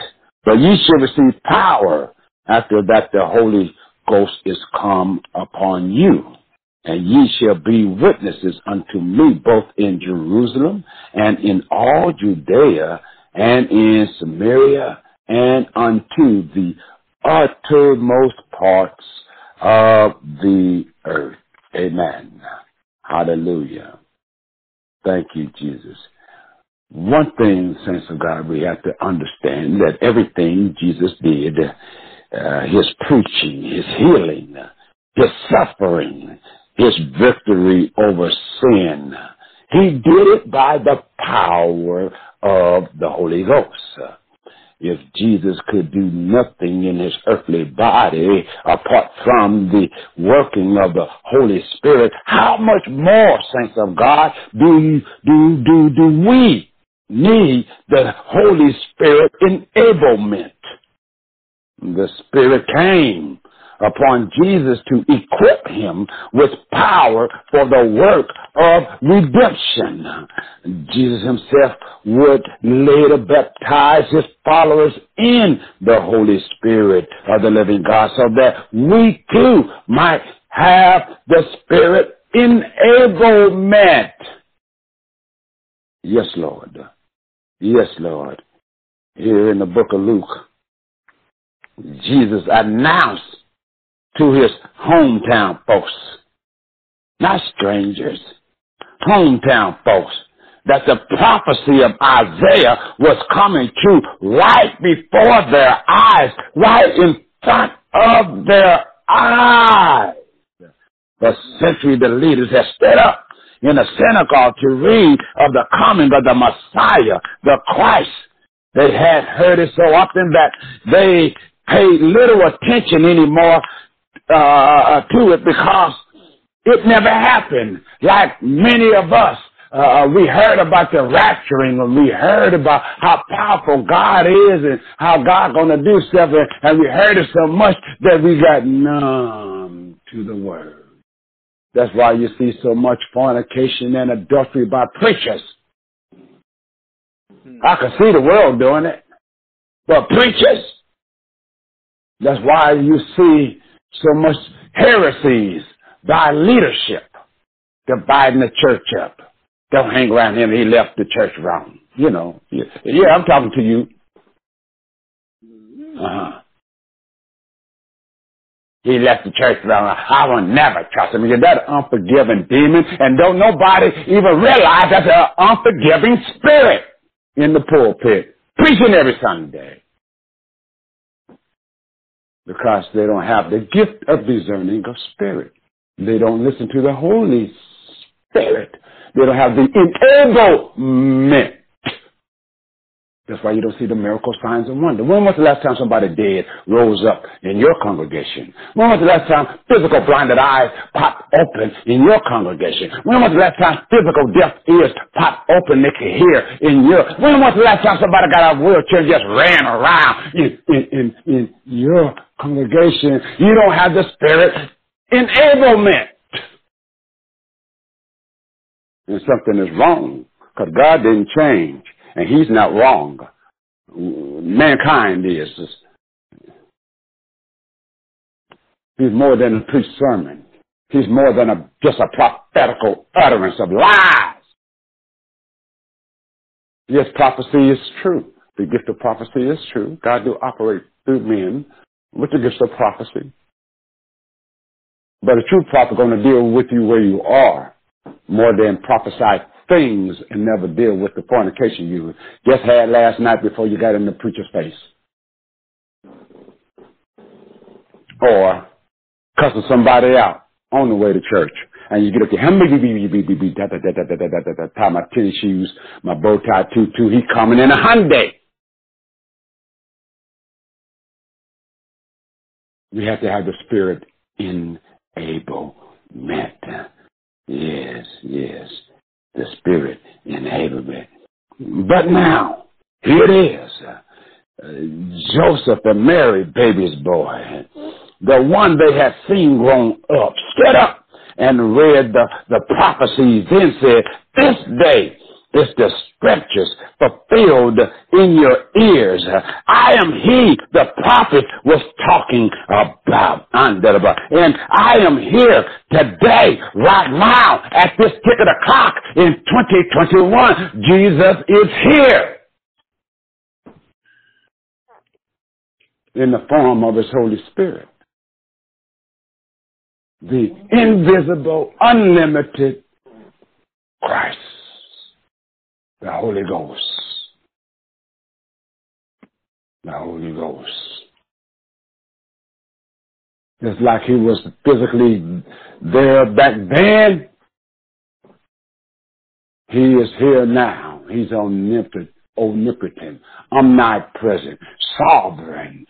But ye shall receive power after that the Holy Ghost is come upon you and ye shall be witnesses unto me both in Jerusalem and in all Judea and in Samaria and unto the uttermost parts of the earth. Amen. Hallelujah. Thank you, Jesus. One thing, saints of God, we have to understand that everything Jesus did, uh, his preaching, his healing, his suffering, his victory over sin. He did it by the power of the Holy Ghost. If Jesus could do nothing in his earthly body apart from the working of the Holy Spirit, how much more, saints of God, do, do, do, do we need the Holy Spirit enablement? The Spirit came upon Jesus to equip him with power for the work of redemption. Jesus himself would later baptize his followers in the Holy Spirit of the living God so that we too might have the Spirit enablement. Yes, Lord. Yes, Lord. Here in the book of Luke, Jesus announced to his hometown folks, not strangers, hometown folks, that the prophecy of Isaiah was coming true right before their eyes, right in front of their eyes. For century the leaders have stood up in a synagogue to read of the coming of the Messiah, the Christ. They had heard it so often that they paid little attention anymore uh, uh, to it because it never happened. Like many of us, uh, we heard about the rapturing and we heard about how powerful God is and how God gonna do something and we heard it so much that we got numb to the word. That's why you see so much fornication and adultery by preachers. I can see the world doing it, but preachers. That's why you see so much heresies by leadership dividing the church up. Don't hang around him. He left the church wrong. You know. Yeah, I'm talking to you. Uh-huh. He left the church wrong. I will never trust him. You're that unforgiving demon, and don't nobody even realize that's an unforgiving spirit in the pulpit, preaching every Sunday. Because they don't have the gift of discerning of spirit. They don't listen to the Holy Spirit. They don't have the enablement. That's why you don't see the miracle signs and wonder. When was the last time somebody dead rose up in your congregation? When was the last time physical blinded eyes popped open in your congregation? When was the last time physical deaf ears popped open they could hear in your? When was the last time somebody got out of wheelchair and just ran around in, in, in, in your congregation? You don't have the spirit enablement. And something is wrong because God didn't change and he's not wrong. Mankind is. He's more than a preached sermon. He's more than a, just a prophetical utterance of lies. Yes, prophecy is true. The gift of prophecy is true. God do operate through men with the gift of prophecy. But a true prophet going to deal with you where you are more than prophesy things and never deal with the fornication you just had last night before you got in the preacher's face. Or cussing somebody out on the way to church. And you get up there, tie my tennis shoes, my bow tie tutu, he coming in a Hyundai. We have to have the spirit enablement. Yes, yes. The Spirit enablement. But now, here it is. Uh, Joseph and Mary, baby's boy. The one they had seen grown up, stood up and read the, the prophecies, then said, this day it's the scriptures fulfilled in your ears. I am he the prophet was talking about. And I am here today, right now, at this tick of the clock in 2021. Jesus is here. In the form of his Holy Spirit. The invisible, unlimited Christ the Holy Ghost. The Holy Ghost. Just like he was physically there back then, he is here now. He's omnipotent, omnipotent, omnipresent, sovereign.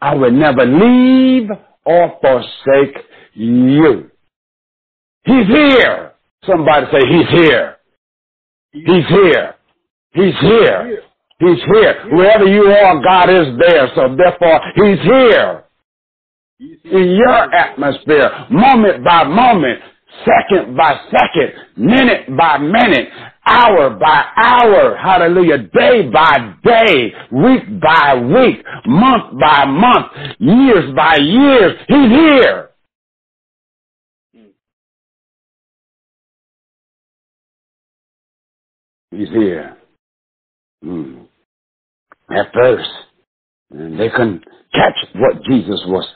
I will never leave or forsake you. He's here. Somebody say, He's here. He's here. He's here. He's here. Wherever you are, God is there. So therefore, He's here. In your atmosphere, moment by moment, second by second, minute by minute, hour by hour, hallelujah, day by day, week by week, month by month, years by years, He's here. He's here. Mm. At first, they couldn't catch what Jesus was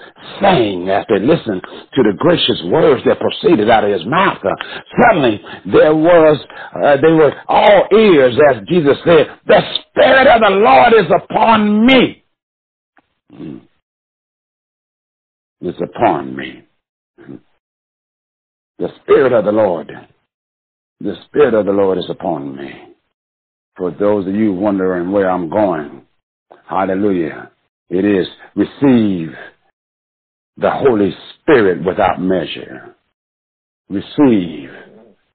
saying as they listened to the gracious words that proceeded out of his mouth. Uh, suddenly, there was, uh, they were all ears as Jesus said, the Spirit of the Lord is upon me. Mm. It's upon me. The Spirit of the Lord. The Spirit of the Lord is upon me. For those of you wondering where I'm going, hallelujah, it is receive the Holy Spirit without measure. Receive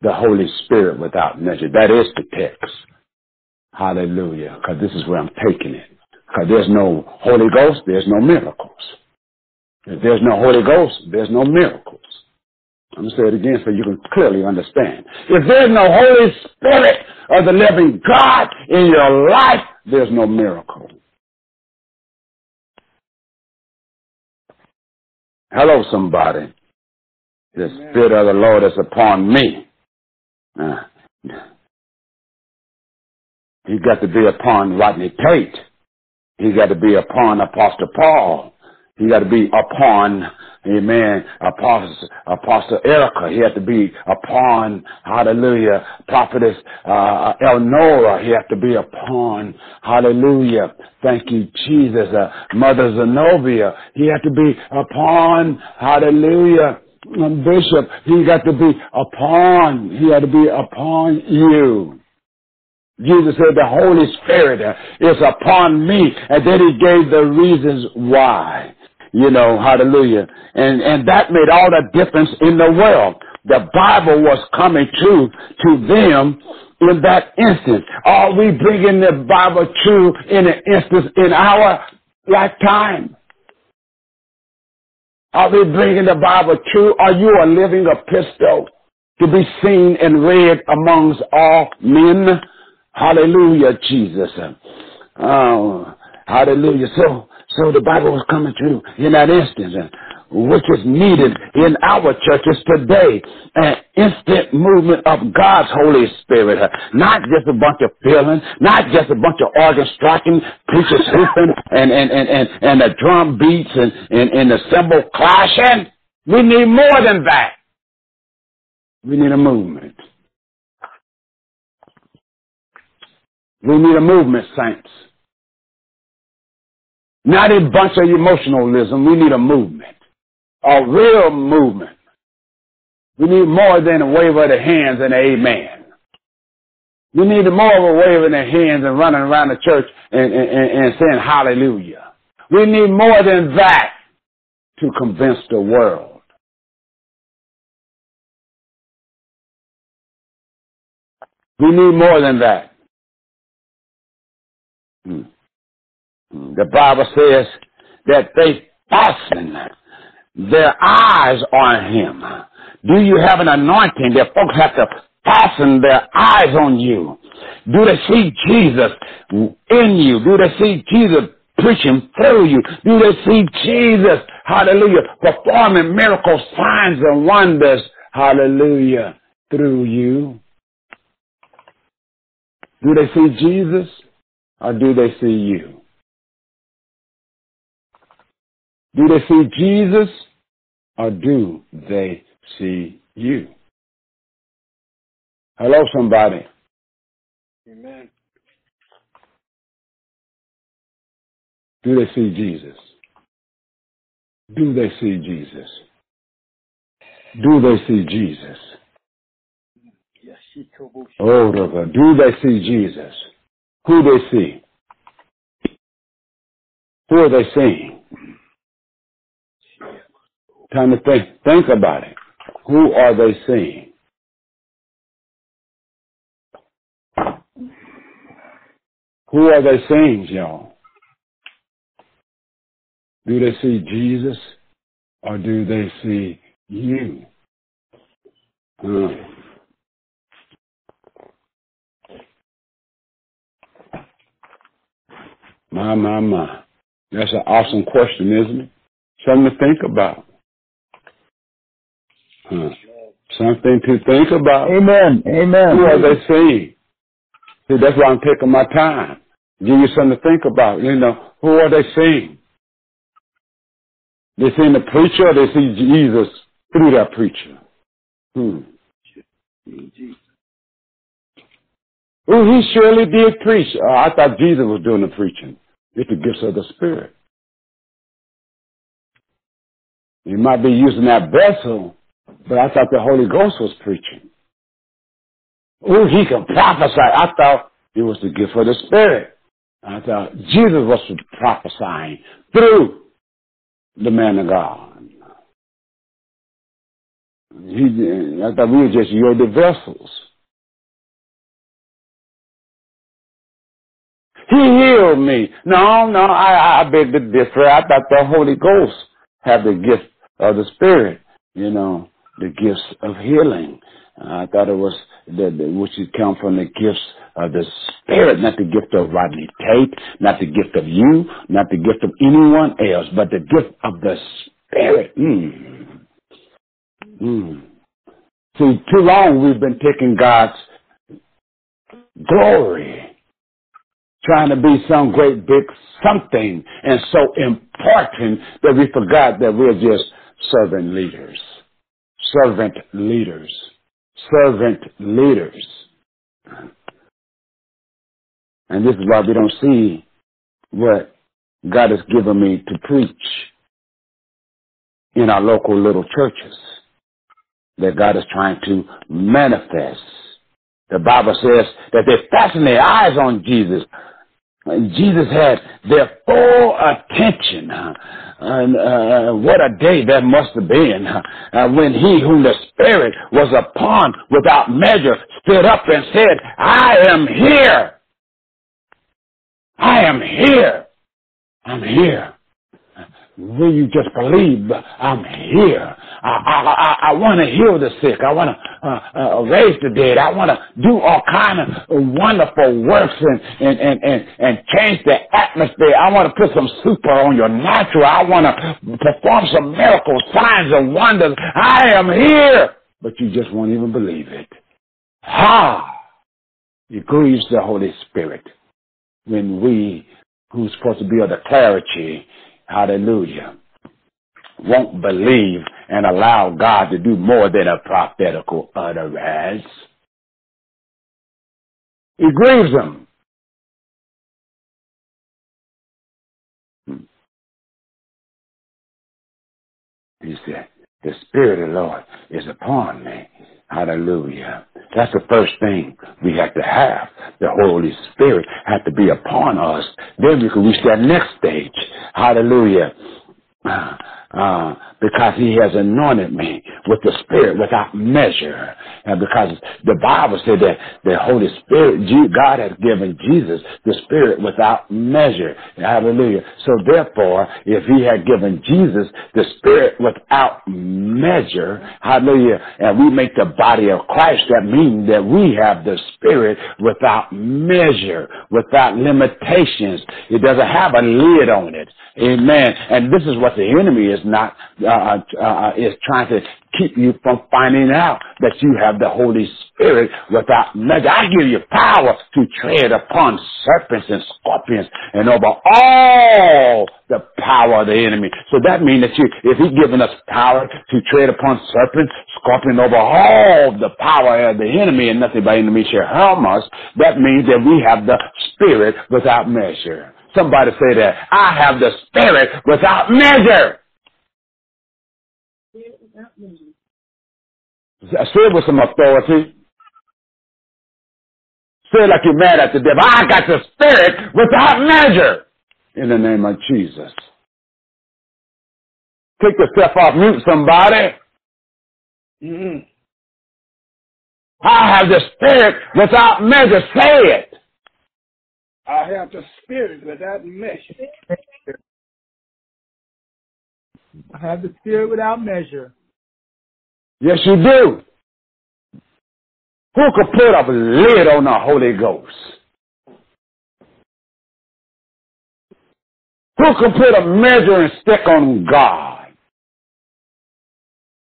the Holy Spirit without measure. That is the text. Hallelujah. Because this is where I'm taking it. Because there's no Holy Ghost, there's no miracles. If there's no Holy Ghost, there's no miracles. I'm going to say it again so you can clearly understand. If there's no Holy Spirit of the living God in your life, there's no miracle. Hello, somebody. The Spirit of the Lord is upon me. Uh, he got to be upon Rodney Tate. He got to be upon Apostle Paul. He got to be upon, amen, Apostle, Apostle Erica. He had to be upon, hallelujah, Prophetess uh, Elnora. He had to be upon, hallelujah, thank you, Jesus, uh, Mother Zenobia. He had to be upon, hallelujah, Bishop. He got to be upon, he had to be upon you. Jesus said the Holy Spirit is upon me. And then he gave the reasons why. You know, hallelujah. And, and that made all the difference in the world. The Bible was coming true to them in that instance. Are we bringing the Bible true in an instance in our lifetime? Are we bringing the Bible true? Are you a living epistle to be seen and read amongst all men? Hallelujah, Jesus. Oh, hallelujah. So, so the Bible was coming true in that instance, which is needed in our churches today. An instant movement of God's Holy Spirit. Not just a bunch of feeling, not just a bunch of organ striking, preachers hooping, and, and, and, and, and the drum beats and, and, and the cymbal clashing. We need more than that. We need a movement. We need a movement, saints. Not a bunch of emotionalism. We need a movement. A real movement. We need more than a wave of the hands and amen. We need more of a wave of the hands and running around the church and, and, and saying hallelujah. We need more than that to convince the world. We need more than that. Hmm. The Bible says that they fasten their eyes on him. Do you have an anointing that folks have to fasten their eyes on you? Do they see Jesus in you? Do they see Jesus preaching through you? Do they see Jesus, hallelujah, performing miracles, signs and wonders, hallelujah, through you? Do they see Jesus or do they see you? Do they see Jesus or do they see you? Hello, somebody. Amen. Do they see Jesus? Do they see Jesus? Do they see Jesus? Oh, do they see Jesus? Who they see? Who are they seeing? Time to think, think about it. Who are they seeing? Who are they seeing, y'all? Do they see Jesus or do they see you? Hmm. My, my, my. That's an awesome question, isn't it? Something to think about. Huh. Something to think about. Amen. Amen. Who are they seeing? See, that's why I'm taking my time. Give you something to think about. You know, who are they seeing? They seeing the preacher or they see Jesus through that preacher? Hmm. Oh, he surely did preach. Uh, I thought Jesus was doing the preaching. It's the gifts of the Spirit. He might be using that vessel, but I thought the Holy Ghost was preaching. Oh, he can prophesy. I thought it was the gift of the Spirit. I thought Jesus was prophesying through the man of God. He, I thought we were just the vessels. He healed me. No, no, I, I beg to differ. I thought the Holy Ghost had the gift of the Spirit, you know, the gifts of healing. I thought it was the, which should come from the gifts of the Spirit, not the gift of Rodney Tate, not the gift of you, not the gift of anyone else, but the gift of the Spirit. Mm. Mm. See, too long we've been taking God's glory, trying to be some great big something and so important that we forgot that we're just servant leaders. Servant leaders. Servant leaders. And this is why we don't see what God has given me to preach in our local little churches that God is trying to manifest. The Bible says that they fasten their eyes on Jesus. Jesus had their full attention. And uh, what a day that must have been uh, when he whom the Spirit was upon without measure stood up and said, I am here. I am here. I'm here. Will you just believe I'm here? I, I, I, I want to heal the sick. I want to uh, uh, raise the dead. I want to do all kind of wonderful works and, and, and, and, and change the atmosphere. I want to put some super on your natural. I want to perform some miracles, signs and wonders. I am here. But you just won't even believe it. Ha! It grieves the Holy Spirit when we, who's supposed to be of the clarity, hallelujah, won't believe and allow God to do more than a prophetical utterance. It grieves him. Hmm. He said, the Spirit of the Lord is upon me. Hallelujah. That's the first thing we have to have. The Holy Spirit has to be upon us. Then we can reach that next stage. Hallelujah. Uh, because he has anointed me with the Spirit without measure. And because the Bible said that the Holy Spirit, God has given Jesus the Spirit without measure. Hallelujah. So therefore, if he had given Jesus the Spirit without measure, hallelujah, and we make the body of Christ, that means that we have the Spirit without measure, without limitations. It doesn't have a lid on it. Amen. And this is what the enemy is not, uh, uh, uh, is trying to keep you from finding out that you have the Holy Spirit without measure. I give you power to tread upon serpents and scorpions and over all the power of the enemy. So that means that you, if he's given us power to tread upon serpents, scorpions over all the power of the enemy and nothing by enemy shall harm us, that means that we have the Spirit without measure. Somebody say that. I have the Spirit without measure. Say it with some authority. Say it like you're mad at the devil. I got the Spirit without measure. In the name of Jesus. Take step off mute, somebody. Mm-hmm. I have the Spirit without measure. Say it. I have the Spirit without measure. I have the Spirit without measure. Yes, you do. Who could put a lid on the Holy Ghost? Who could put a measuring stick on God?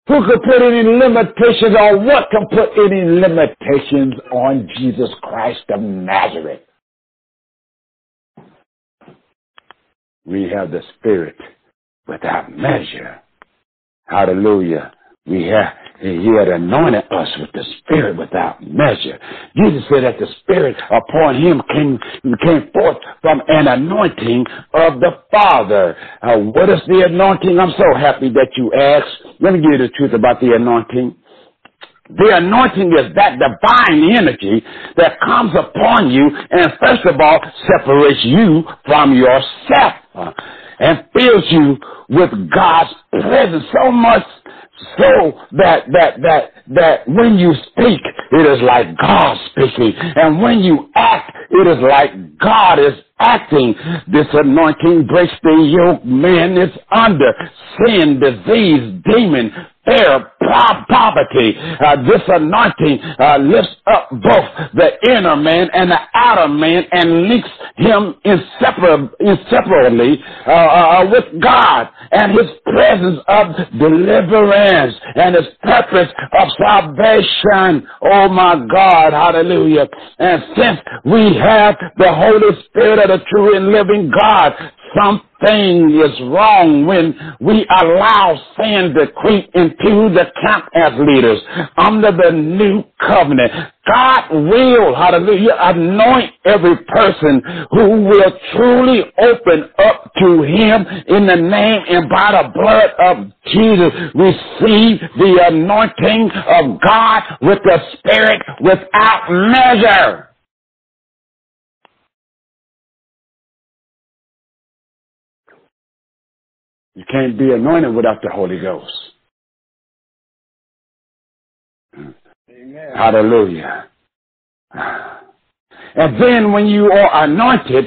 Who could put any limitations on what can put any limitations on Jesus Christ of Nazareth? We have the Spirit without measure. Hallelujah. We have, he had anointed us with the Spirit without measure. Jesus said that the Spirit upon him came, came forth from an anointing of the Father. Uh, what is the anointing? I'm so happy that you asked. Let me give you the truth about the anointing. The anointing is that divine energy that comes upon you and first of all separates you from yourself uh, and fills you with God's presence so much so that that that that when you speak it is like God speaking and when you act it is like God is acting. This anointing breaks the yoke man is under. Sin, disease, demon, fear, poverty. Uh, this anointing uh, lifts up both the inner man and the outer man and links him inseparably, inseparably uh, uh, with God and his presence of deliverance and his purpose of salvation. Oh my God, hallelujah. And since we have the Holy Spirit of the true and living God, something is wrong when we allow sin to creep into the camp as leaders under the new covenant. God will, hallelujah, anoint every person who will truly open up to Him in the name and by the blood of Jesus. Receive the anointing of God with the Spirit without measure. You can't be anointed without the Holy Ghost. Amen. Hallelujah. And then when you are anointed,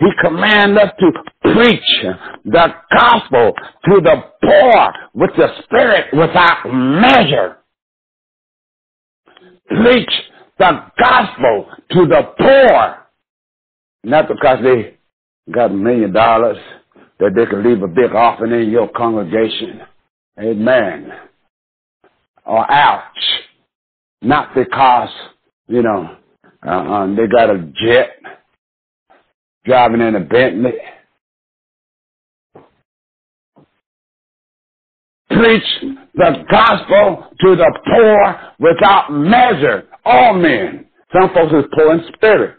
he commands us to preach the gospel to the poor with the spirit without measure. Preach the gospel to the poor. Not because they got a million dollars that they can leave a big offering in your congregation. Amen. Or ouch. Not because, you know, uh, um, they got a jet driving in a Bentley. Preach the gospel to the poor without measure. All men. Some folks is poor in spirit.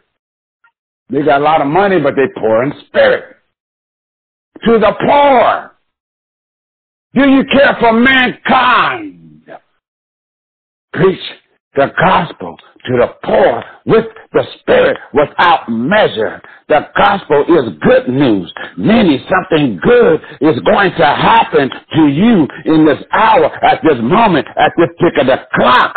They got a lot of money, but they poor in spirit to the poor? Do you care for mankind? Preach the gospel to the poor with the spirit without measure. The gospel is good news, meaning something good is going to happen to you in this hour, at this moment, at this tick of the clock.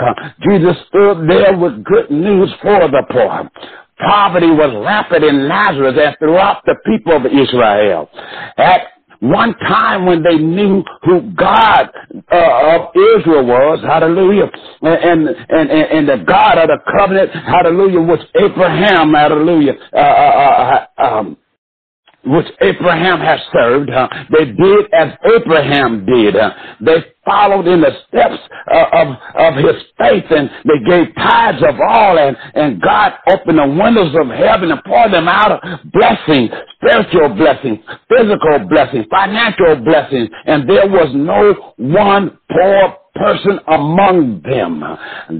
Jesus stood there with good news for the poor. Poverty was rampant in Nazareth and throughout the people of Israel. At one time when they knew who God uh, of Israel was, hallelujah, and, and, and, and the God of the covenant, hallelujah, was Abraham, hallelujah, uh, uh, uh um, which Abraham has served. Uh, they did as Abraham did. Uh, they followed in the steps uh, of, of his faith and they gave tithes of all and, and God opened the windows of heaven and poured them out blessings, spiritual blessings, physical blessings, financial blessings. And there was no one poor person among them.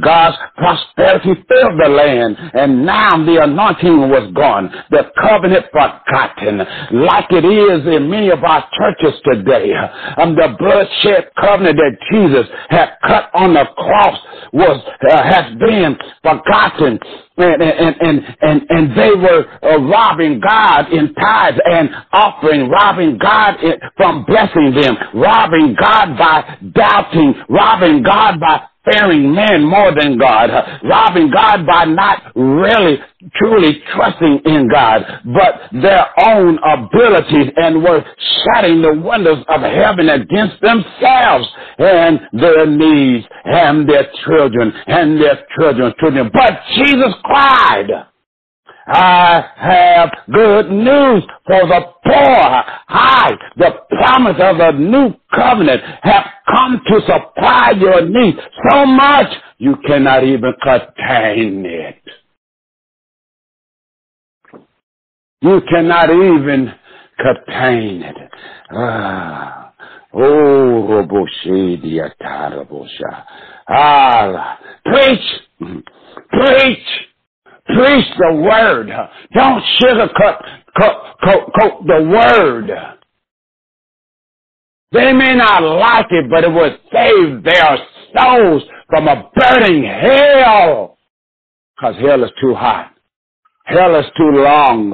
God's prosperity filled the land, and now the anointing was gone, the covenant forgotten, like it is in many of our churches today. Um, the bloodshed covenant that Jesus had cut on the cross was uh, has been forgotten and and and and, and they were uh, robbing God in tithes and offering, robbing God in, from blessing them, robbing God by doubting, robbing God by fearing men more than God, robbing God by not really truly trusting in God, but their own abilities and were shutting the windows of heaven against themselves and their needs and their children and their children's children. But Jesus cried, I have good news for the poor. I, the promise of the new covenant, have come to supply your needs so much you cannot even contain it. You cannot even contain it. Ah. Oh, Roboshe Ah, preach, preach, Preach the word. Don't sugarcoat coat, coat the word. They may not like it, but it will save their souls from a burning hell. Because hell is too hot. Hell is too long.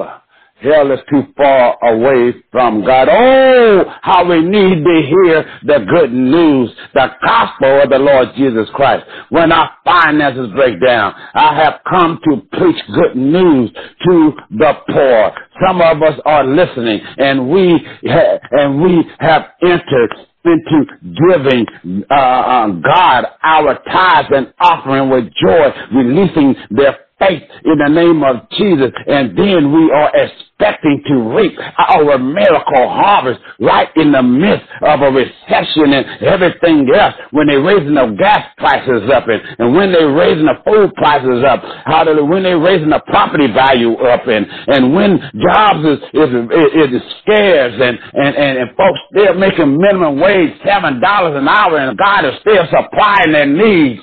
Hell is too far away from God. Oh, how we need to hear the good news, the gospel of the Lord Jesus Christ. When our finances break down, I have come to preach good news to the poor. Some of us are listening and we, ha- and we have entered into giving uh, uh, God our tithes and offering with joy, releasing their faith in the name of Jesus, and then we are expecting to reap our miracle harvest right in the midst of a recession and everything else. When they're raising the gas prices up, and, and when they're raising the food prices up, how do when they're raising the property value up, and and when jobs is is is, is scarce, and and and, and folks still making minimum wage seven dollars an hour, and God is still supplying their needs.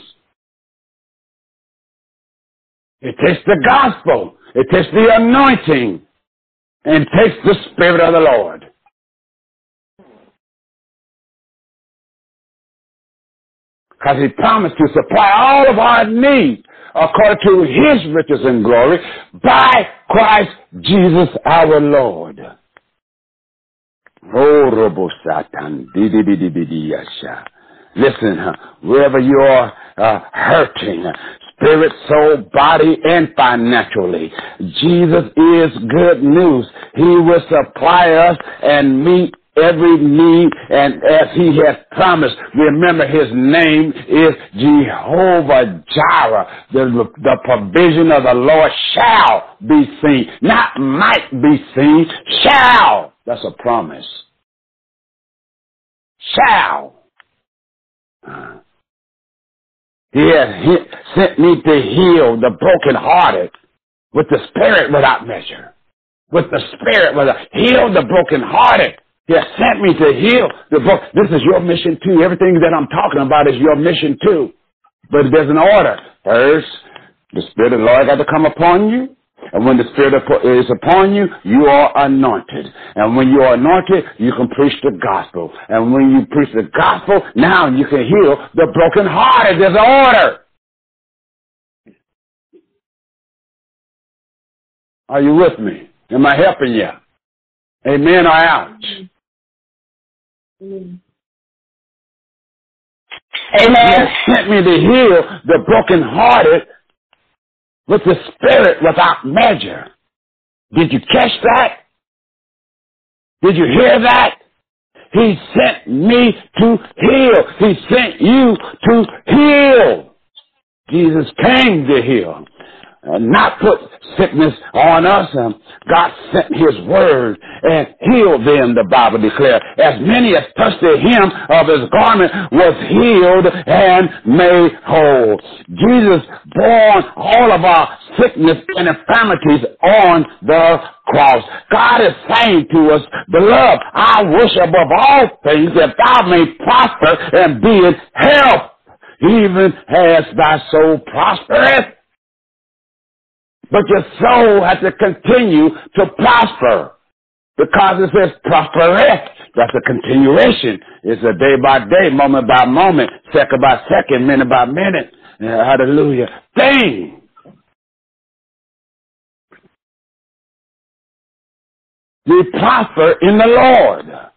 It takes the gospel. It takes the anointing. And takes the Spirit of the Lord. Because he promised to supply all of our needs according to his riches and glory by Christ Jesus our Lord. Oh, Satan. Listen, wherever you are uh, hurting, spirit, soul, body, and financially. Jesus is good news. He will supply us and meet every need and as he has promised remember his name is jehovah jireh the, the provision of the lord shall be seen not might be seen shall that's a promise shall uh, he has sent me to heal the brokenhearted with the spirit without measure. With the spirit without heal the brokenhearted. He has sent me to heal the broken. This is your mission too. Everything that I'm talking about is your mission too. But there's an order. First, the Spirit of the Lord got to come upon you. And when the Spirit is upon you, you are anointed. And when you are anointed, you can preach the gospel. And when you preach the gospel, now you can heal the brokenhearted. There's an order. Are you with me? Am I helping you? Amen or ouch? Amen. He sent me to heal the brokenhearted with the Spirit without measure. Did you catch that? Did you hear that? He sent me to heal. He sent you to heal. Jesus came to heal and not put sickness on us. Um, God sent his word and healed them, the Bible declares. As many as touched the hem of his garment was healed and made whole. Jesus bore all of our sickness and infirmities on the cross. God is saying to us, beloved, I wish above all things that thou may prosper and be in health, even as thy soul prospereth. But your soul has to continue to prosper. Because it says prospereth. That's a continuation. It's a day by day, moment by moment, second by second, minute by minute. Hallelujah. Thing. We prosper in the Lord.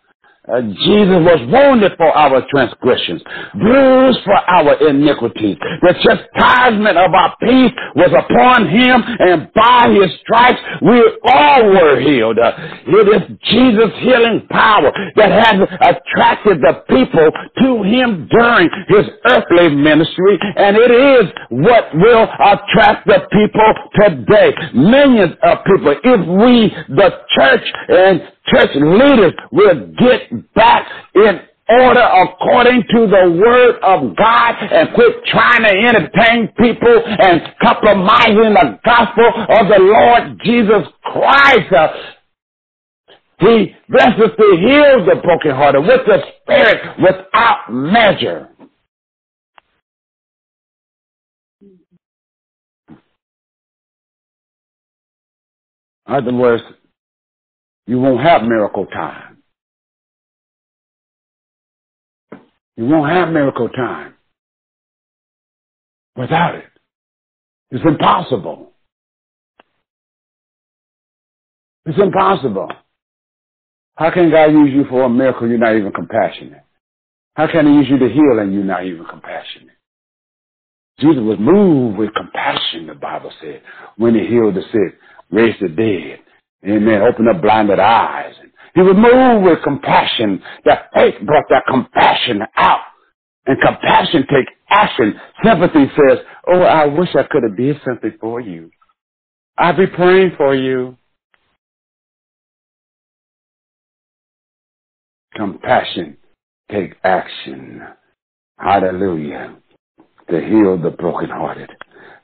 Uh, Jesus was wounded for our transgressions, bruised for our iniquities. The chastisement of our peace was upon him, and by his stripes we all were healed. Uh, it is Jesus' healing power that has attracted the people to him during his earthly ministry, and it is what will attract the people today. Millions of people, if we, the church and church leaders will get back in order according to the word of God and quit trying to entertain people and compromising the gospel of the Lord Jesus Christ. Uh, he blesses to heal the brokenhearted with the Spirit without measure. In other words, you won't have miracle time. You won't have miracle time without it. It's impossible. It's impossible. How can God use you for a miracle you're not even compassionate? How can he use you to heal and you're not even compassionate? Jesus was moved with compassion, the Bible said, when he healed the sick, raised the dead, amen, opened up blinded eyes. He was moved with compassion. That faith brought that compassion out. And compassion takes action. Sympathy says, oh, I wish I could have did something for you. I'll be praying for you. Compassion take action. Hallelujah. To heal the brokenhearted.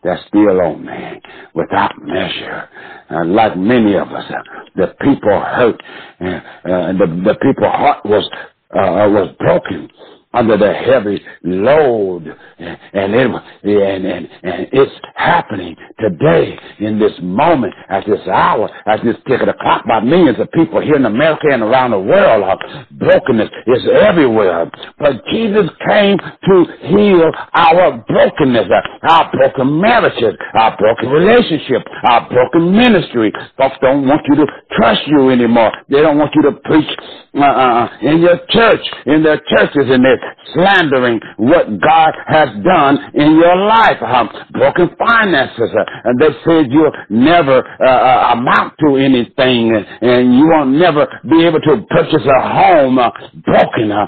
That's still on man without measure. Uh, like many of us, uh, the people hurt and uh, the, the people heart was, uh, was broken under the heavy load. And it and, and, and it's happening today in this moment at this hour at this the clock by millions of people here in America and around the world. Brokenness is everywhere. But Jesus came to heal our brokenness our broken marriages our broken relationship our broken ministry. Folks don't want you to trust you anymore. They don't want you to preach uh, uh, in your church in their churches and their slandering what God has done in your life. Uh, broken finances. Uh, and they said you'll never uh, uh, amount to anything and, and, you won't never be able to purchase a home. Uh, broken. Uh,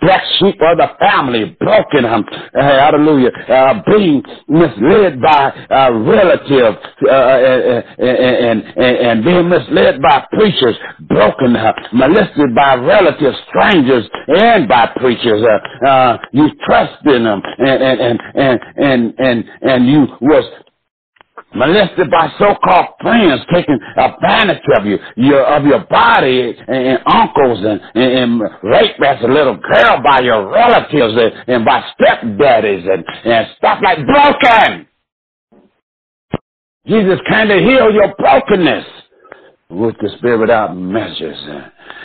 black sheep of the family. Broken. hallelujah. being misled by relatives and, and, and, being misled by preachers. Broken. molested by relatives, strangers, and by preachers uh, you trust in them and, and, and, and, and, and, and you was molested by so-called friends taking advantage of you, your, of your body and, and uncles and, and, and raped as a little girl by your relatives and, and by stepdaddies and, and stuff like broken. Jesus came to heal your brokenness with the spirit without measures.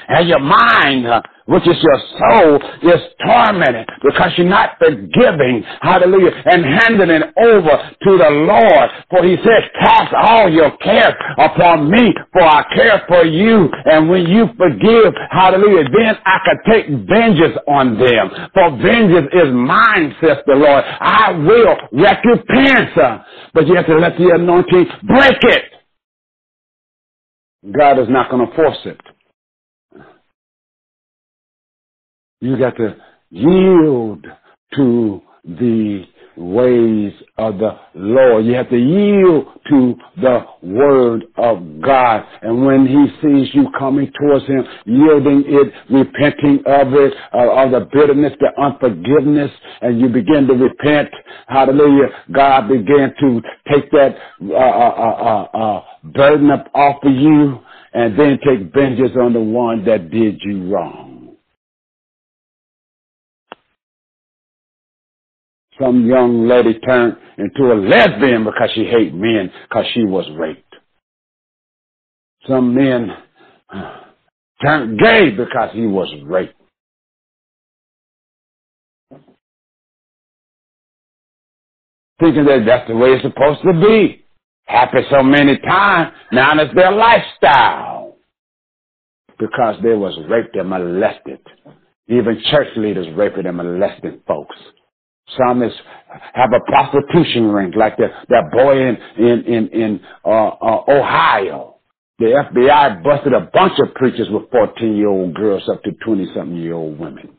And your mind uh, which is your soul, is tormented because you're not forgiving, hallelujah, and handing it over to the Lord. For he says, cast all your care upon me, for I care for you. And when you forgive, hallelujah, then I can take vengeance on them. For vengeance is mine, says the Lord. I will recompense. But you have to let the anointing break it. God is not going to force it. You got to yield to the ways of the Lord. You have to yield to the word of God. And when he sees you coming towards him, yielding it, repenting of it, uh, of the bitterness, the unforgiveness, and you begin to repent, hallelujah, God began to take that uh, uh, uh, uh burden up off of you and then take vengeance on the one that did you wrong. Some young lady turned into a lesbian because she hated men because she was raped. Some men uh, turned gay because he was raped. Thinking that that's the way it's supposed to be. Happy so many times, now it's their lifestyle. Because they was raped and molested. Even church leaders raping and molesting folks. Some is have a prostitution ring, like that that boy in in in, in uh, uh, Ohio. The FBI busted a bunch of preachers with 14 year old girls up to 20 something year old women.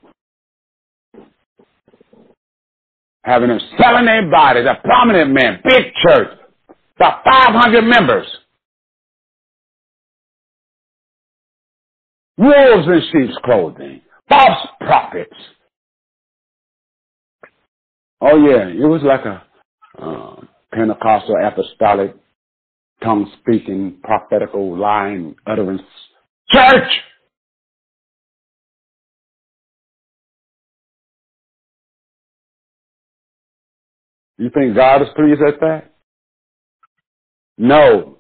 Having them selling their bodies, a prominent man, big church, about 500 members. Wolves in sheep's clothing, false prophets, Oh yeah, it was like a uh, Pentecostal apostolic tongue speaking prophetical line utterance church. You think God is pleased at that? No.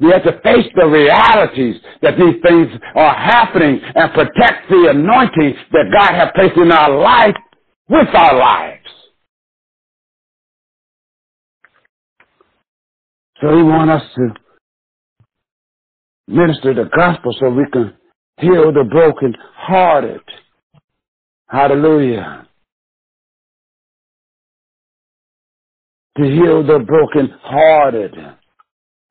We have to face the realities that these things are happening and protect the anointing that God has placed in our life with our lives. So he wants us to minister the gospel so we can heal the broken hearted. Hallelujah. To heal the broken hearted.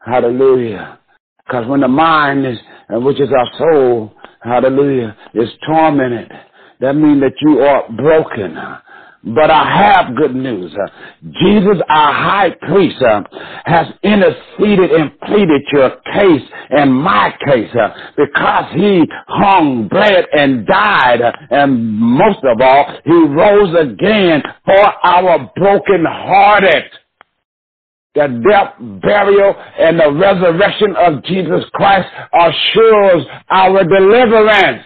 Hallelujah. Because when the mind is, which is our soul, hallelujah, is tormented, that means that you are broken. But I have good news. Uh, Jesus, our high priest, uh, has interceded and pleaded your case and my case uh, because he hung, bled, and died. Uh, and most of all, he rose again for our broken hearted. The death, burial, and the resurrection of Jesus Christ assures our deliverance.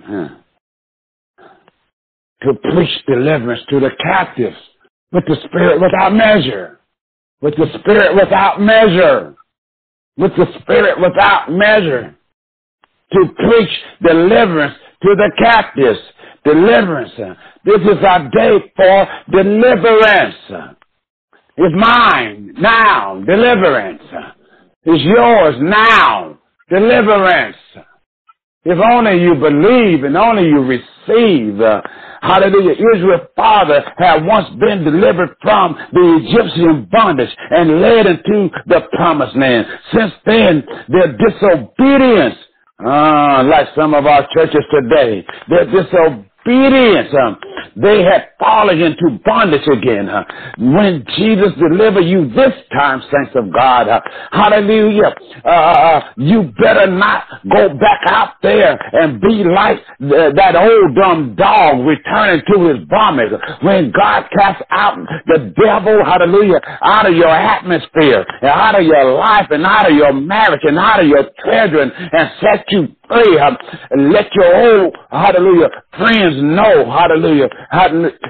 Huh. To preach deliverance to the captives with the spirit without measure, with the spirit without measure, with the spirit without measure, to preach deliverance to the captives, deliverance. This is our day for deliverance. It's mine now, deliverance. It's yours now, deliverance. If only you believe and only you receive. Hallelujah. Israel's father had once been delivered from the Egyptian bondage and led into the promised land. Since then, their disobedience, uh, like some of our churches today, their disobedience, um, they had fallen into bondage again. Uh, when Jesus delivered you this time, saints of God, uh, hallelujah, uh, uh, you better not go back out there and be like the, that old dumb dog returning to his vomit. When God casts out the devil, hallelujah, out of your atmosphere, and out of your life, and out of your marriage, and out of your children, and set you free. Uh, let your old, hallelujah, friends know, hallelujah,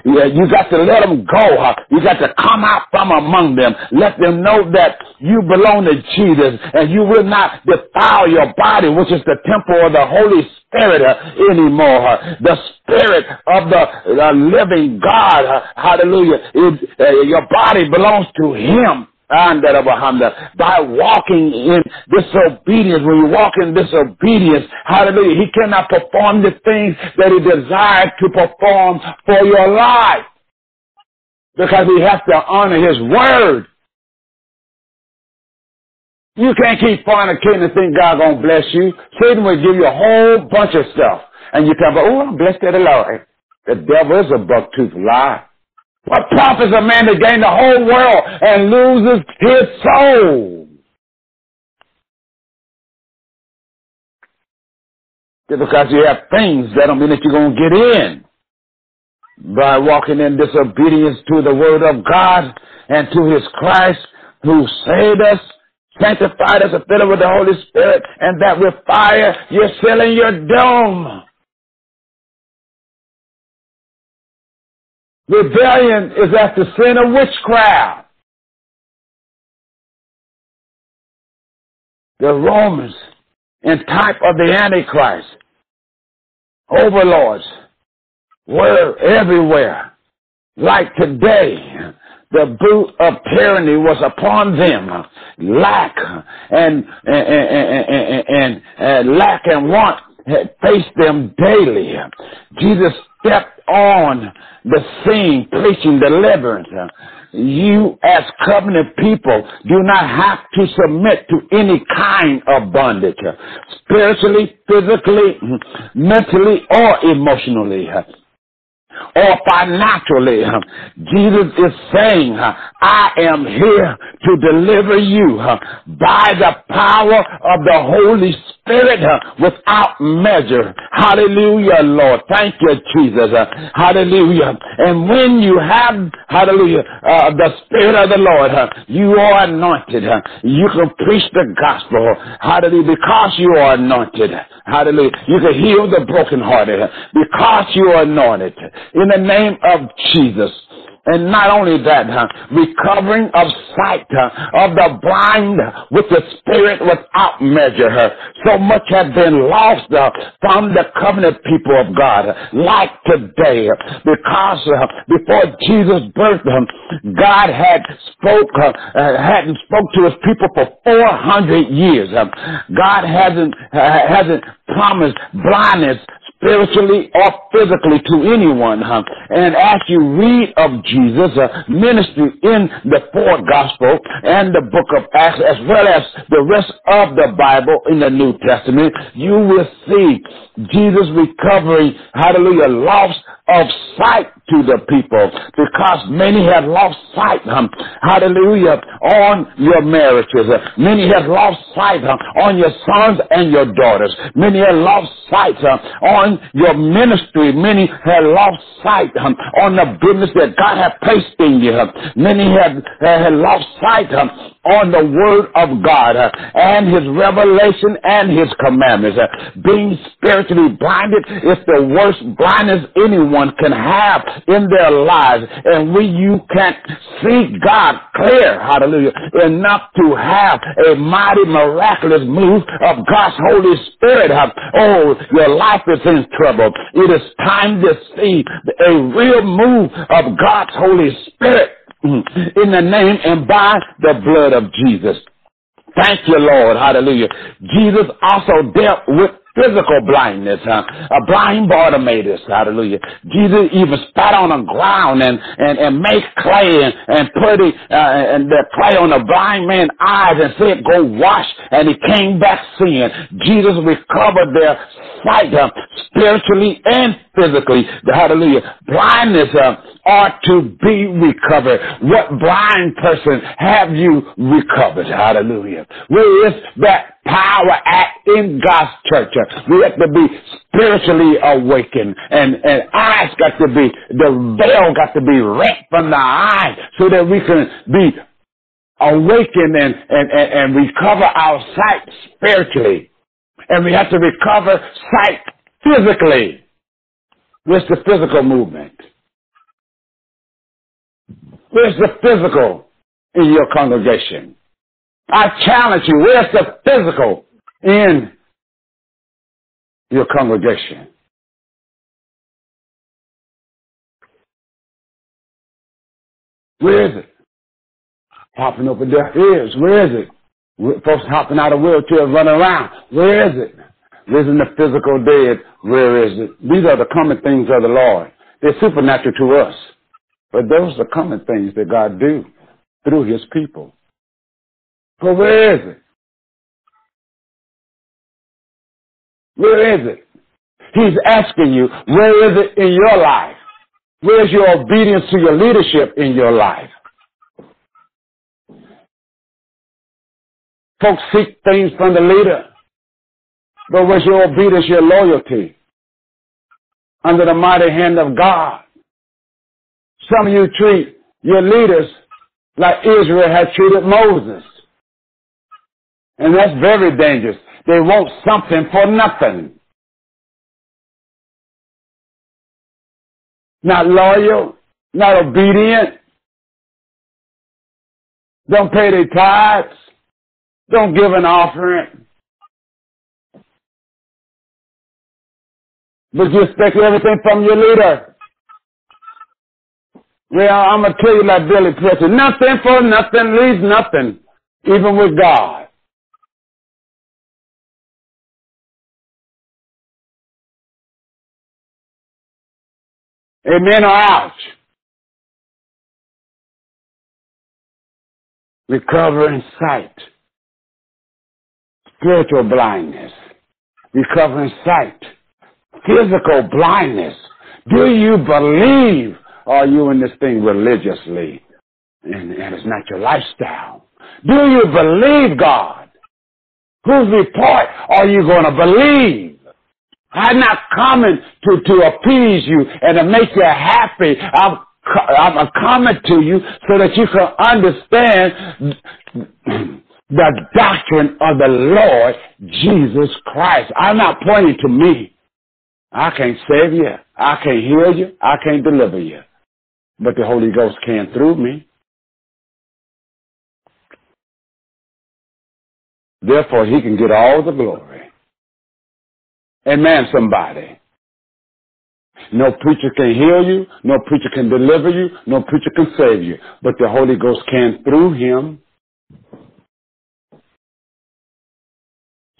you got to let them go. You got to come out from among them. Let them know that you belong to Jesus and you will not defile your body, which is the temple of the Holy Spirit uh, anymore. The Spirit of the living God, hallelujah, uh, your body belongs to Him by walking in disobedience, when you walk in disobedience, hallelujah, he cannot perform the things that he desired to perform for your life. Because he has to honor his word. You can't keep fornicating and think God gonna bless you. Satan will give you a whole bunch of stuff. And you tell, oh, I'm blessed of the Lord. The devil is a buck-toothed lie. What profits a man to gain the whole world and loses his soul? Just because you have things, that don't mean that you're going to get in. By walking in disobedience to the word of God and to his Christ who saved us, sanctified us, filled with the Holy Spirit, and that with fire, you're sealing your dome. Rebellion is at the sin of witchcraft. The Romans, in type of the Antichrist, overlords, were everywhere. Like today, the boot of tyranny was upon them. Lack and, and, and, and, and lack and want had faced them daily. Jesus stepped on the scene preaching deliverance. You as covenant people do not have to submit to any kind of bondage, spiritually, physically, mentally, or emotionally or financially. Jesus is saying, I am here to deliver you by the power of the Holy Spirit Uh, without measure. Hallelujah, Lord. Thank you, Jesus. Uh, hallelujah. And when you have, hallelujah, uh, the Spirit of the Lord, uh, you are anointed. You can preach the gospel. Hallelujah. Because you are anointed. Hallelujah. You can heal the brokenhearted because you are anointed in the name of Jesus. And not only that, huh, recovering of sight huh, of the blind with the spirit without measure. Huh. So much had been lost uh, from the covenant people of God, like today, because uh, before Jesus' birth, God had spoke, uh, hadn't spoke to his people for 400 years. God hasn't, hasn't promised blindness spiritually or physically to anyone. Huh? And as you read of Jesus' uh, ministry in the fourth gospel and the book of Acts, as well as the rest of the Bible in the New Testament, you will see Jesus recovering, hallelujah, loss of sight to the people because many have lost sight, um, hallelujah, on your marriages. Many have lost sight on your sons and your daughters. Many have lost sight on your ministry. Many have lost sight um, on the business that God has placed in you. Many have, have lost sight um, on the word of God uh, and his revelation and his commandments. Uh, being spiritually blinded is the worst blindness anyone can have in their lives. And when you can't see God clear, hallelujah, enough to have a mighty miraculous move of God's Holy Spirit, oh, your life is in trouble. It is time to see a real move of God's Holy Spirit Mm-hmm. in the name and by the blood of Jesus. Thank you, Lord. Hallelujah. Jesus also dealt with physical blindness, huh? a blind Bartimaeus, hallelujah. Jesus even spat on the ground and, and, and made clay and, and put it, uh, and the clay on the blind man's eyes and said, go wash. And he came back seeing. Jesus recovered their sight spiritually and physically. Hallelujah. Blindness uh, ought to be recovered. What blind person have you recovered? Hallelujah. Where is that power at in God's church? We have to be spiritually awakened and, and eyes got to be, the veil got to be ripped from the eyes so that we can be awakened and, and, and, and recover our sight spiritually. And we have to recover sight physically. Where's the physical movement? Where's the physical in your congregation? I challenge you, where's the physical in your congregation? Where is it? Hopping over their ears. Where is it? Folks hopping out of wheelchairs, running around. Where is it? Risen the physical dead. Where is it? These are the common things of the Lord. They're supernatural to us. But those are the common things that God do through his people. Where is it? Where is it? He's asking you, where is it in your life? Where's your obedience to your leadership in your life? Folks seek things from the leader. But where's your obedience, your loyalty? Under the mighty hand of God. Some of you treat your leaders like Israel had treated Moses. And that's very dangerous. They want something for nothing. Not loyal, not obedient. Don't pay their tithes. Don't give an offering. But you expect everything from your leader. Well, I'm going to tell you like Billy Preston, nothing for nothing leaves nothing, even with God. Amen or out. Recovering sight. Spiritual blindness. Recovering sight. Physical blindness. Do you believe are you in this thing religiously? And, and it's not your lifestyle. Do you believe God? Whose report are you going to believe? I'm not coming to, to appease you and to make you happy. I'm, I'm coming to you so that you can understand the doctrine of the Lord Jesus Christ. I'm not pointing to me. I can't save you. I can't heal you. I can't deliver you. but the Holy Ghost can through me. Therefore, he can get all the glory. Amen, somebody. No preacher can heal you. No preacher can deliver you. No preacher can save you. But the Holy Ghost can through him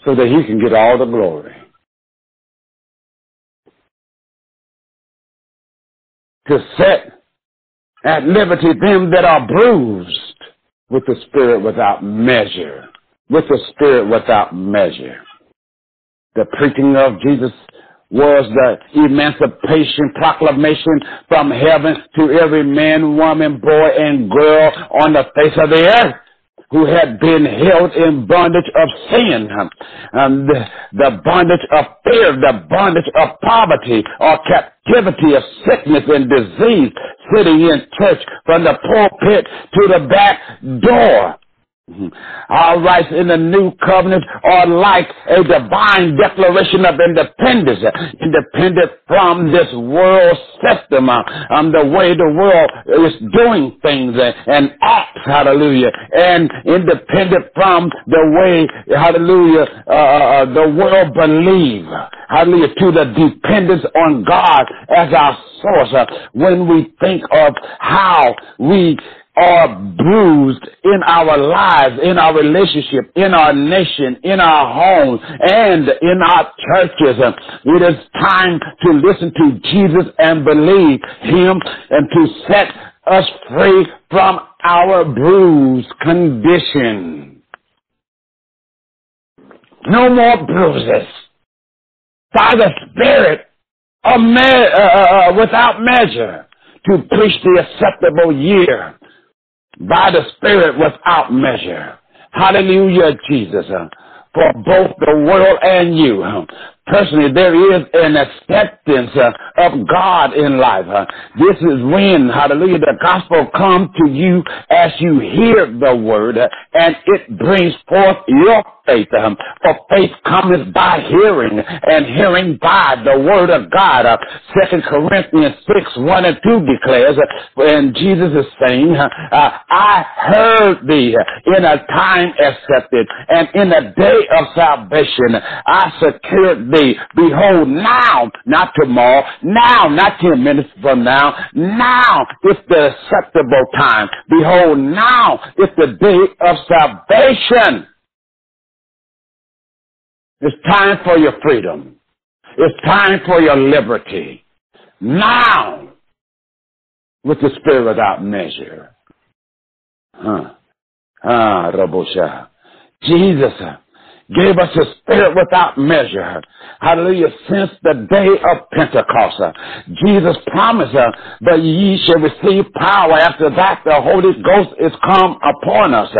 so that he can get all the glory. To set at liberty them that are bruised with the Spirit without measure. With the Spirit without measure. The preaching of Jesus was the emancipation proclamation from heaven to every man, woman, boy, and girl on the face of the earth who had been held in bondage of sin, um, the, the bondage of fear, the bondage of poverty or captivity of sickness and disease, sitting in church from the pulpit to the back door. Our rights in the new covenant are like a divine declaration of independence, independent from this world system, um, the way the world is doing things and acts, hallelujah, and independent from the way, hallelujah, uh, uh, the world believe, hallelujah, to the dependence on God as our source. Uh, when we think of how we are bruised in our lives, in our relationship, in our nation, in our homes, and in our churches. It is time to listen to Jesus and believe Him and to set us free from our bruised condition. No more bruises. By the Spirit, me- uh, uh, without measure, to preach the acceptable year by the Spirit without measure. Hallelujah, Jesus. For both the world and you. Personally, there is an acceptance uh, of God in life. Uh, this is when, hallelujah, the gospel comes to you as you hear the word uh, and it brings forth your faith. Um, for faith cometh by hearing and hearing by the word of God. Uh, 2 Corinthians 6, 1 and 2 declares, uh, and Jesus is saying, uh, I heard thee in a time accepted and in a day of salvation. I secured thee. Behold, now, not tomorrow, now, not ten minutes from now, now is the acceptable time. Behold, now is the day of salvation. It's time for your freedom. It's time for your liberty. Now, with the spirit without measure. Huh. Ah, Rabosha. Jesus gave us a spirit without measure. Hallelujah. Since the day of Pentecost, Jesus promised, uh, but ye shall receive power. After that, the Holy Ghost is come upon us,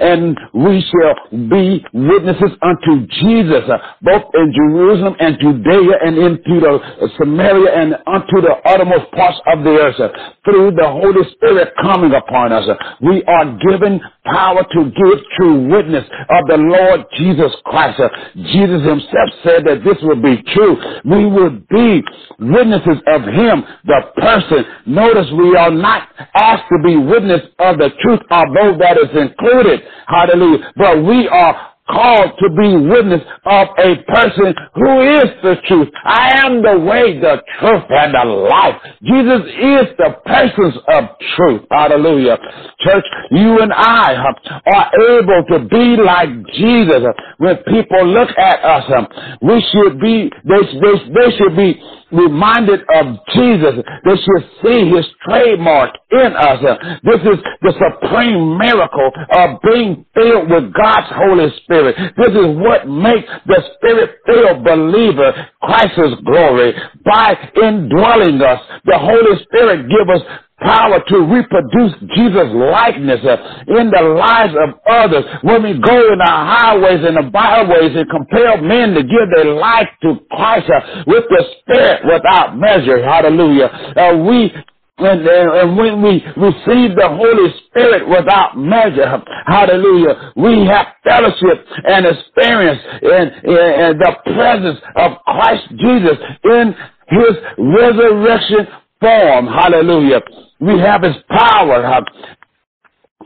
and we shall be witnesses unto Jesus, both in Jerusalem and Judea and into the Samaria and unto the uttermost parts of the earth. Through the Holy Spirit coming upon us, we are given power to give true witness of the Lord Jesus Christ. Uh, Jesus himself said that this would be true. We would be witnesses of him, the person. Notice we are not asked to be witness of the truth, although that is included. Hallelujah. But we are called to be witness of a person who is the truth. I am the way, the truth, and the life. Jesus is the persons of truth. Hallelujah. Church, you and I are able to be like Jesus. When people look at us, we should be, they, they, they should be reminded of Jesus. They should see his trademark in us. This is the supreme miracle of being filled with God's Holy Spirit. This is what makes the Spirit-filled believer Christ's glory. By indwelling us, the Holy Spirit give us power to reproduce Jesus' likeness in the lives of others. When we go in our highways and the byways and compel men to give their life to Christ uh, with the Spirit without measure, hallelujah, uh, we and, and, when we receive the Holy Spirit without measure, hallelujah, we have fellowship and experience in, in the presence of Christ Jesus in his resurrection form. Hallelujah. We have his power.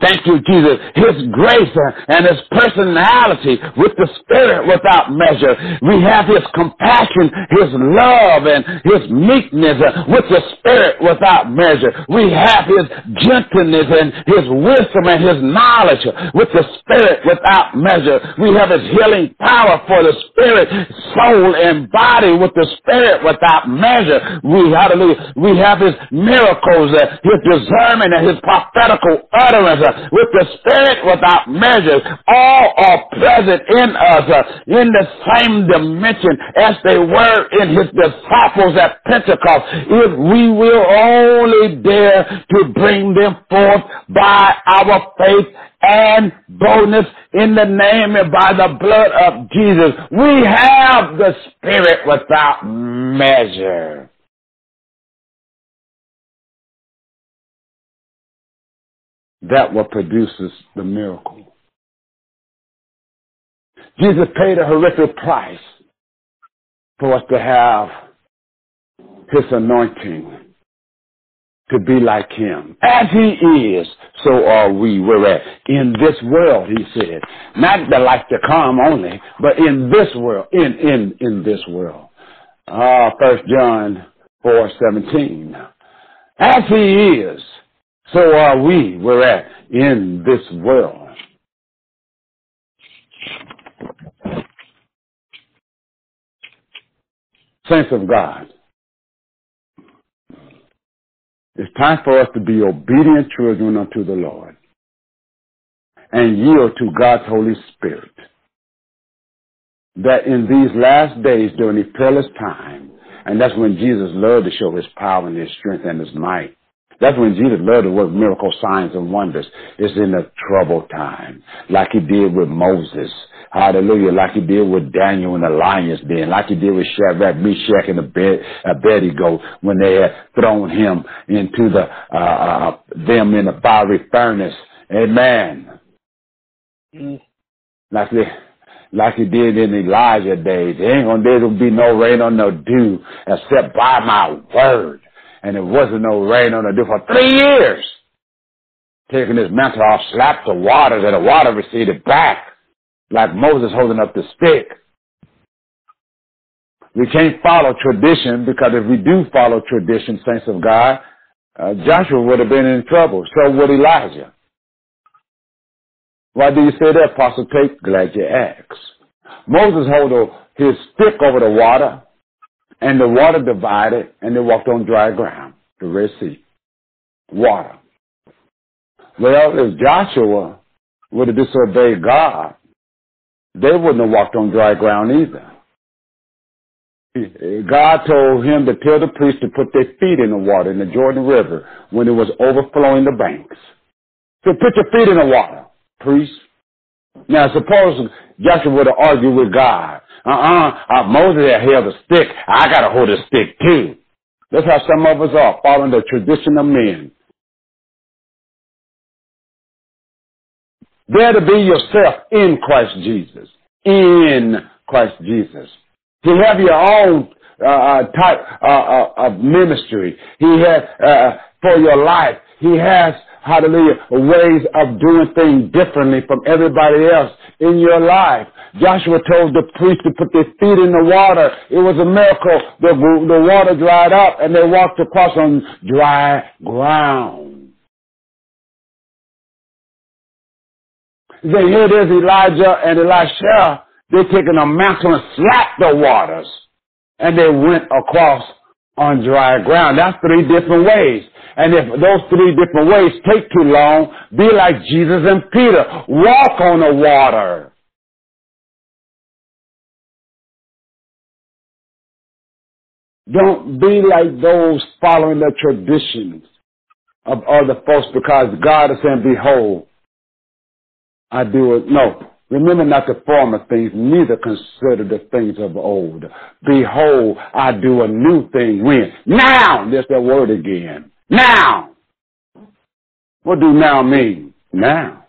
Thank you, Jesus. His grace and His personality with the Spirit without measure. We have His compassion, His love, and His meekness with the Spirit without measure. We have His gentleness and His wisdom and His knowledge with the Spirit without measure. We have His healing power for the Spirit, soul, and body with the Spirit without measure. We, hallelujah, we have His miracles, His discernment, and His prophetical utterance with the Spirit without measure, all are present in us uh, in the same dimension as they were in his disciples at Pentecost. If we will only dare to bring them forth by our faith and boldness in the name and by the blood of Jesus, we have the Spirit without measure. That what produces the miracle. Jesus paid a horrific price for us to have his anointing to be like him. As he is, so are we. We're at in this world, he said. Not the life to come only, but in this world, in, in, in this world. Uh, First John 4, 17. As he is, so are we. We're at in this world. Saints of God, it's time for us to be obedient children unto the Lord and yield to God's Holy Spirit. That in these last days during the perilous time, and that's when Jesus loved to show his power and his strength and his might, that's when Jesus loved to work miracle signs and wonders. It's in the troubled time, like he did with Moses. Hallelujah. Like he did with Daniel in the lion's den, like he did with Shadrach, Meshach, and Abednego when they had thrown him into the, uh, uh, them in the fiery furnace. Amen. Mm. Like they, like he did in Elijah days. There ain't gonna, there will be no rain or no dew except by my word and it wasn't no rain on the dew for three years. Taking his mantle off, slapped the water, and the water receded back, like Moses holding up the stick. We can't follow tradition because if we do follow tradition, saints of God, uh, Joshua would have been in trouble. So would Elijah. Why do you say that, Apostle Tate? Glad you asked. Moses held his stick over the water, and the water divided, and they walked on dry ground, the Red Sea. Water. Well, if Joshua would have disobeyed God, they wouldn't have walked on dry ground either. God told him to tell the priests to put their feet in the water in the Jordan River when it was overflowing the banks. So put your feet in the water, priest. Now suppose Joshua would have argued with God uh-uh, uh, Moses held a stick. I got to hold a stick too. That's how some of us are, following the tradition of men. Dare to be yourself in Christ Jesus. In Christ Jesus. To have your own uh, uh type uh, uh, of ministry. He has, uh, for your life, He has hallelujah, ways of doing things differently from everybody else in your life. Joshua told the priest to put their feet in the water. It was a miracle. The, the water dried up and they walked across on dry ground. Then here it is Elijah and Elisha. They're taking a mantle and slapped the waters. And they went across on dry ground. That's three different ways. And if those three different ways take too long, be like Jesus and Peter. Walk on the water. Don't be like those following the traditions of other folks because God is saying, behold, I do it. No. Remember not the former things, neither consider the things of old. Behold, I do a new thing. When? Now! There's that word again. Now! What do now mean? Now.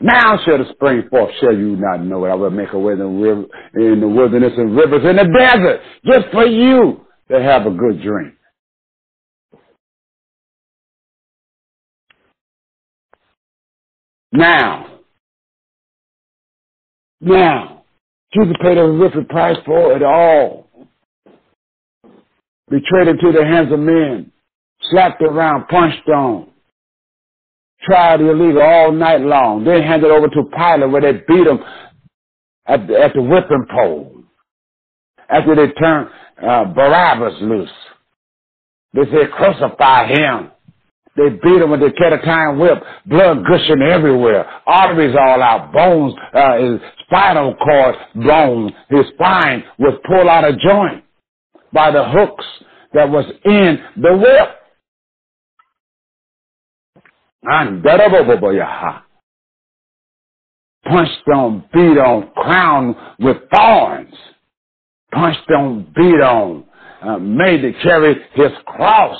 Now shall the spring forth, shall you not know it? I will make a way in the, river, in the wilderness and rivers in the desert, just for you to have a good drink. Now, now, Jesus paid a horrific price for it all. Betrayed into the hands of men, slapped around, punched on, tried illegal all night long. Then handed over to Pilate where they beat him at the, at the whipping pole. After they turned uh, Barabbas loose. They said, crucify him. They beat him with the ketatine whip, blood gushing everywhere, arteries all out, bones, uh, his spinal cord blown, his spine was pulled out of joint by the hooks that was in the whip. Punched on, beat on, crowned with thorns. Punched on, beat on, uh, made to carry his cross.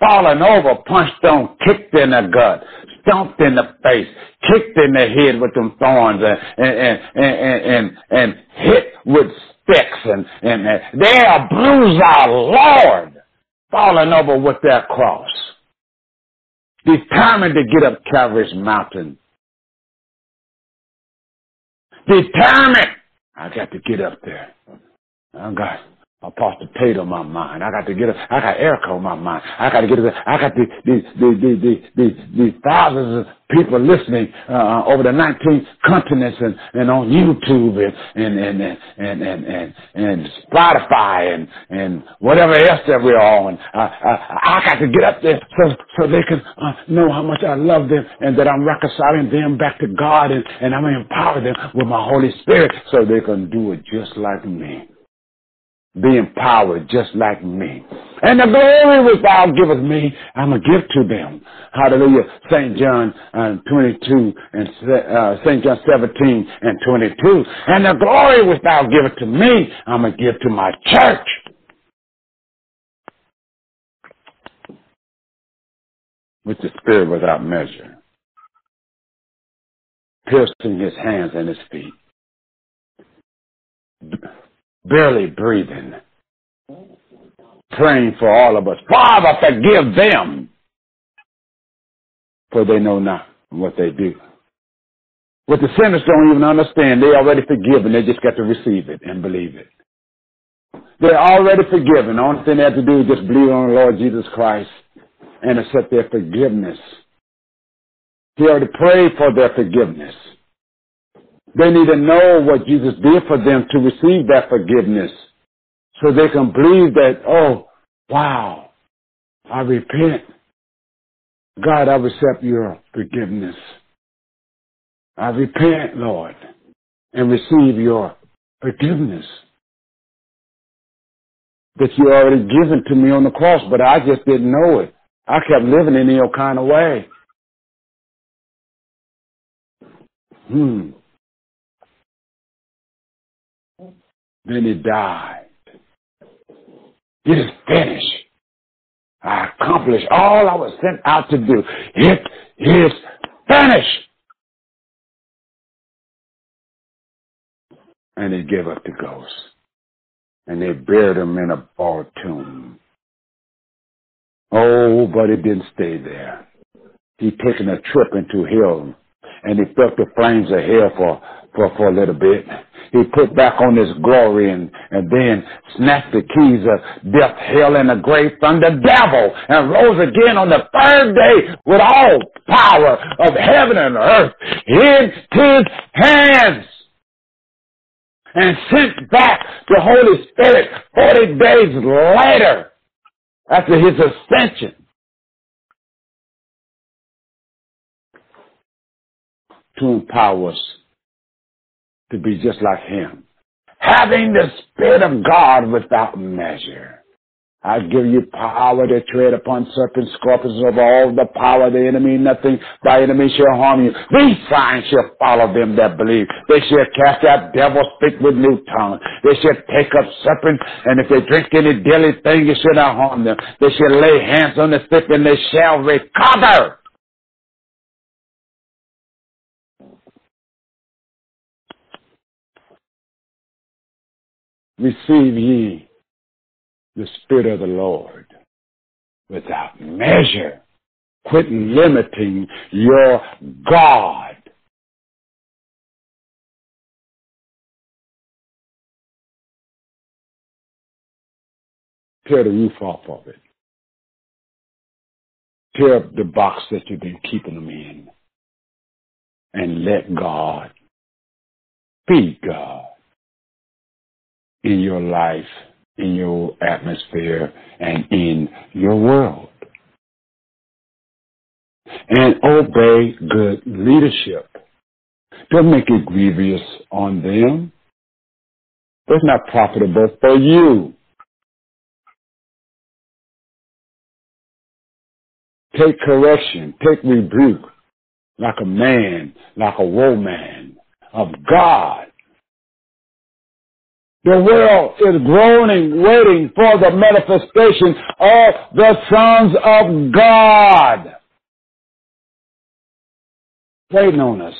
Fallen over, punched on, kicked in the gut, stomped in the face, kicked in the head with them thorns, and and and and, and, and hit with sticks, and and, and they are bruised our Lord, falling over with their cross determined to get up Calvary's mountain. Determined. I got to get up there. Oh, I got Apostle Tate on my mind. I got to get up. I got Erica on my mind. I got to get up. I got the the the the the, the, thousands of people listening uh, over the 19 continents and, and on YouTube and and and and and and, and Spotify and and whatever else that we're on. I, I, I got to get up there so so they can uh, know how much I love them and that I'm reconciling them back to God and and I'm empower them with my Holy Spirit so they can do it just like me be empowered just like me. And the glory which thou givest me, I'm going to give to them. Hallelujah. St. John uh, 22 and uh, St. John 17 and 22. And the glory which thou givest to me, I'm going to give to my church. With the spirit without measure. Piercing his hands and his feet barely breathing, praying for all of us. Father, forgive them, for they know not what they do. What the sinners don't even understand, they already forgiven. They just got to receive it and believe it. They're already forgiven. The only thing they have to do is just believe on the Lord Jesus Christ and accept their forgiveness. He already prayed for their forgiveness. They need to know what Jesus did for them to receive that forgiveness so they can believe that, oh, wow, I repent. God, I accept your forgiveness. I repent, Lord, and receive your forgiveness that you already given to me on the cross, but I just didn't know it. I kept living in your kind of way. Hmm. Then he died. It is finished. I accomplished all I was sent out to do. It is finished. And he gave up the ghost. And they buried him in a ball tomb. Oh, but it didn't stay there. He taken a trip into hell and he felt the flames of hell for, for, for a little bit he put back on his glory and, and then snatched the keys of death, hell, and the grave from the devil and rose again on the third day with all power of heaven and earth in his hands and sent back the Holy Spirit 40 days later after his ascension. To empower us to be just like him. Having the Spirit of God without measure. I give you power to tread upon serpents, scorpions, over all the power of the enemy. Nothing by enemy shall harm you. These signs shall follow them that believe. They shall cast out devils, speak with new tongues. They shall take up serpents, and if they drink any deadly thing, it shall not harm them. They shall lay hands on the sick, and they shall recover. Receive ye the Spirit of the Lord without measure. Quit limiting your God. Tear the roof off of it. Tear up the box that you've been keeping them in. And let God be God in your life, in your atmosphere, and in your world. And obey good leadership. Don't make it grievous on them. That's not profitable for you. Take correction, take rebuke like a man, like a woman of God. The world is groaning, waiting for the manifestation of the sons of God. Waiting on us.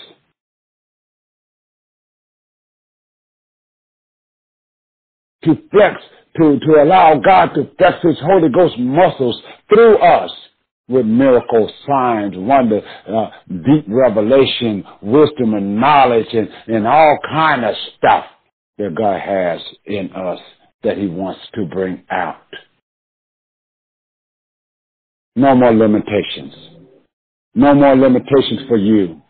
To flex, to, to allow God to flex His Holy Ghost muscles through us with miracles, signs, wonder, uh, deep revelation, wisdom and knowledge and, and all kind of stuff that God has in us that he wants to bring out. No more limitations. No more limitations for you.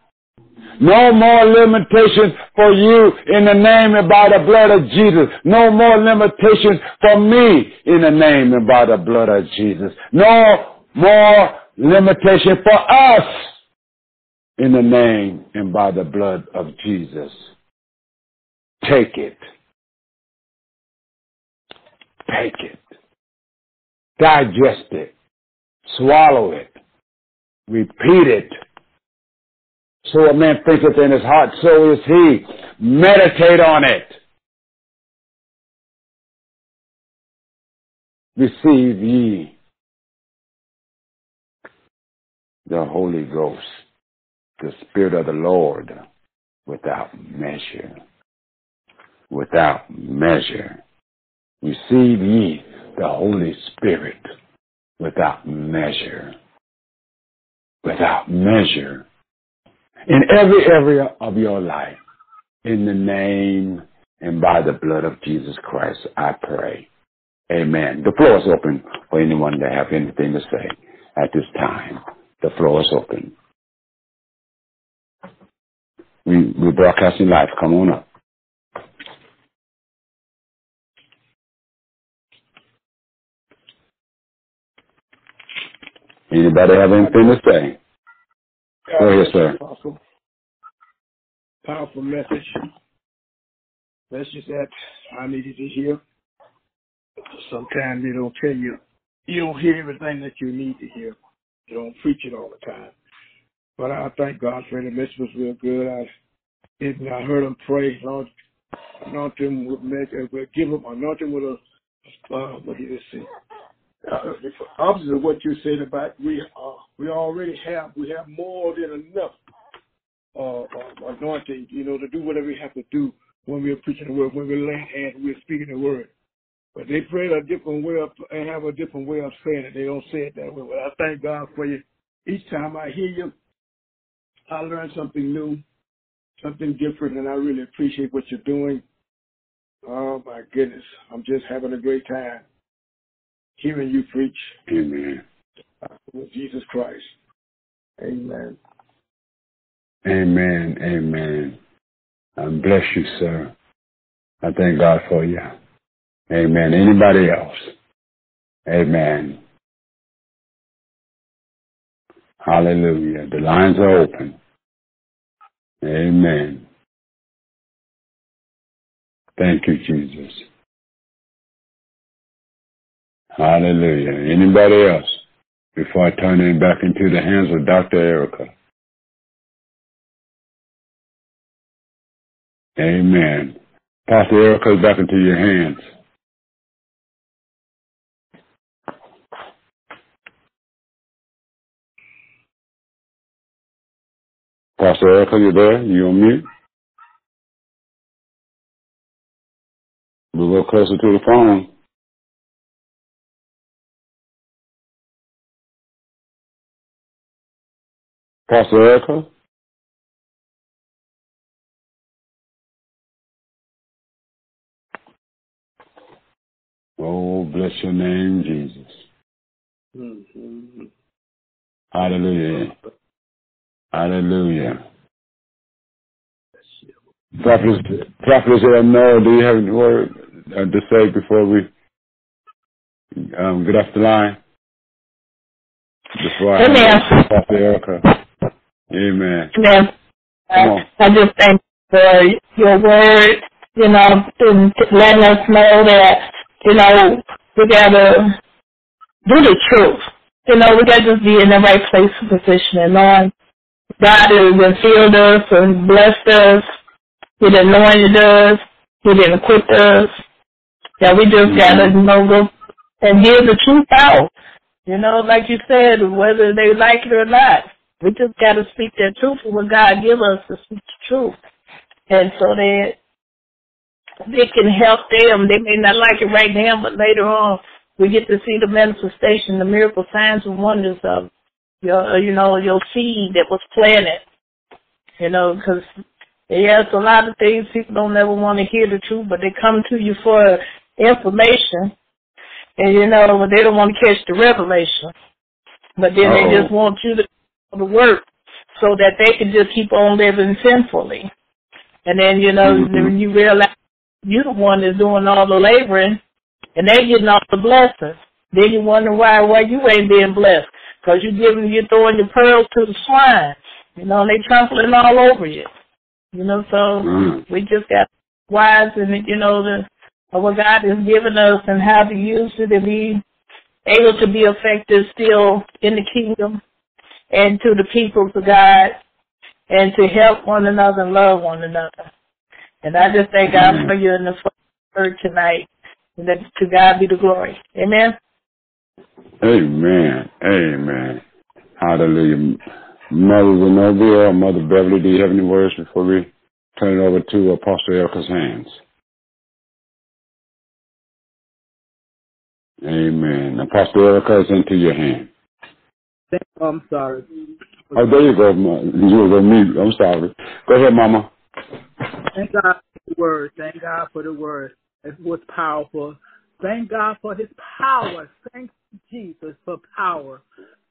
No more limitations for you in the name and by the blood of Jesus. No more limitations for me in the name and by the blood of Jesus. No more limitation for us in the name and by the blood of Jesus. Take it. Take it. Digest it. Swallow it. Repeat it. So a man thinketh in his heart, so is he. Meditate on it. Receive ye the Holy Ghost, the Spirit of the Lord, without measure. Without measure. Receive ye the Holy Spirit without measure. Without measure. In every area of your life. In the name and by the blood of Jesus Christ, I pray. Amen. The floor is open for anyone that have anything to say at this time. The floor is open. We, we're broadcasting live. Come on up. Anybody have anything to say? Go ahead, sir. Powerful, powerful message. Message that I needed to hear. Sometimes they don't tell you, you don't hear everything that you need to hear. You don't preach it all the time. But I thank God for. The message was real good. I, even I heard him pray, Lord, anoint him with, uh, give him, anoint him with a, uh, what did he say? Uh, opposite of what you said about we uh, we already have we have more than enough uh, uh, anointing, you know, to do whatever we have to do when we're preaching the word, when we're laying hands, we're speaking the word. But they pray a different way of and have a different way of saying it. They don't say it that way. But I thank God for you. Each time I hear you, I learn something new, something different, and I really appreciate what you're doing. Oh my goodness, I'm just having a great time hearing you preach. Amen. With Jesus Christ. Amen. Amen. Amen. And bless you, sir. I thank God for you. Amen. Anybody else? Amen. Hallelujah. The lines are open. Amen. Thank you, Jesus. Hallelujah. Anybody else? Before I turn it back into the hands of Dr. Erica. Amen. Pastor Erica, back into your hands. Pastor Erica, you there? You on mute? A little closer to the phone. Pastor Erica? Oh, bless your name, Jesus. Mm-hmm. Hallelujah. Hallelujah. Prophet, Prophet no, do you have any word uh, to say before we um, get off the line? Before I Amen. Pastor Erica. Amen. Amen. I just thank you for your word, you know, and letting us know that, you know, we gotta do the truth. You know, we gotta just be in the right place and position and knowing God has filled us and blessed us. He anointed us. He equipped us. That we just mm-hmm. gotta, you know, go and give the truth out. You know, like you said, whether they like it or not. We just got to speak that truth for what God give us to speak the truth. And so that they can help them. They may not like it right now, but later on we get to see the manifestation, the miracle signs and wonders of your, you know, your seed that was planted. You know, because yes, a lot of things people don't ever want to hear the truth, but they come to you for information, and you know, they don't want to catch the revelation. But then Uh-oh. they just want you to to work so that they can just keep on living sinfully. And then, you know, Mhm. then you realize you're the one that's doing all the laboring and they getting all the blessings. Then you wonder why why you ain't being blessed. Because you're giving you're throwing your pearls to the swine. You know, and they trampling all over you. You know, so Mm. we just got wise and you know the what God has given us and how to use it and be able to be effective still in the kingdom and to the people of God and to help one another and love one another. And I just thank God for you in the word tonight. And that to God be the glory. Amen. Amen. Amen. Hallelujah. Mother Zenobia Mother Beverly, do you have any words before we turn it over to Apostle Erica's hands? Amen. Apostle Erica is into your hand. I'm sorry. Oh, there you go. You go mute. I'm sorry. Go ahead, Mama. Thank God for the word. Thank God for the word. It was powerful. Thank God for his power. Thank Jesus for power.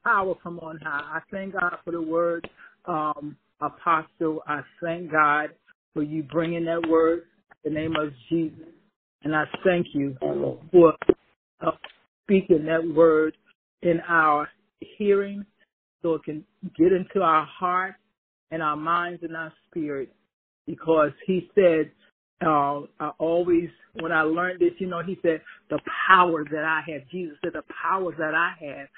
Power from on high. I thank God for the word, um, Apostle. I thank God for you bringing that word in the name of Jesus. And I thank you for uh, speaking that word in our hearing so it can get into our heart and our minds and our spirit because he said, uh, I always, when I learned this, you know, he said, the power that I have, Jesus said, the power that I have,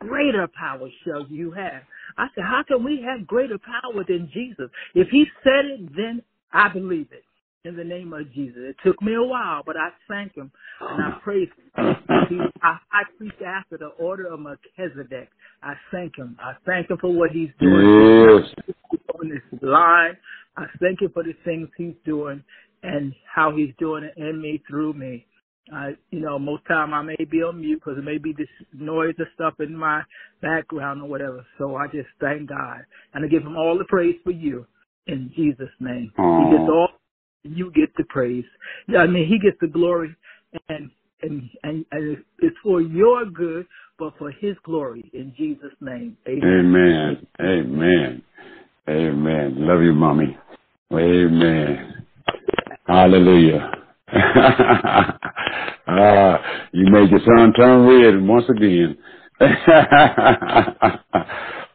greater power shall you have. I said, how can we have greater power than Jesus? If he said it, then I believe it. In the name of Jesus. It took me a while, but I thank him and I praise him. He, I, I preach after the order of Melchizedek. I thank him. I thank him for what he's doing Yes. on this line. I thank him for the things he's doing and how he's doing it in me, through me. I, you know, most time I may be on mute because it may be this noise or stuff in my background or whatever. So I just thank God and I give him all the praise for you in Jesus' name. He gets all, you get the praise. I mean, he gets the glory and and and, and it's for your good, but for his glory in Jesus' name. Amen. Amen. Amen. Amen. Love you, mommy. Amen. Hallelujah. [LAUGHS] ah, you made your son turn red once again. [LAUGHS]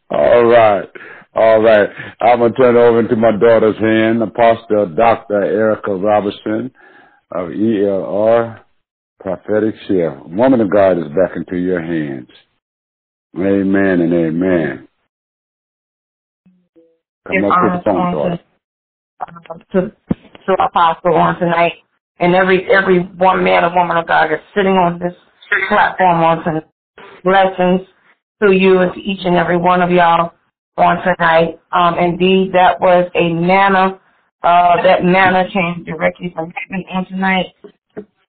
All right. All right. I'm going to turn it over into my daughter's hand, Apostle Dr. Erica Robertson of ELR Prophetic Share. Woman of God is back into your hands. Amen and amen. Come Give up to the phone, on daughter. to, um, to, to Apostle on tonight. And every every one man or woman of God is sitting on this platform on tonight. Blessings to you and to each and every one of y'all on tonight. Um, indeed, that was a manna. Uh, that manna came directly from heaven on tonight.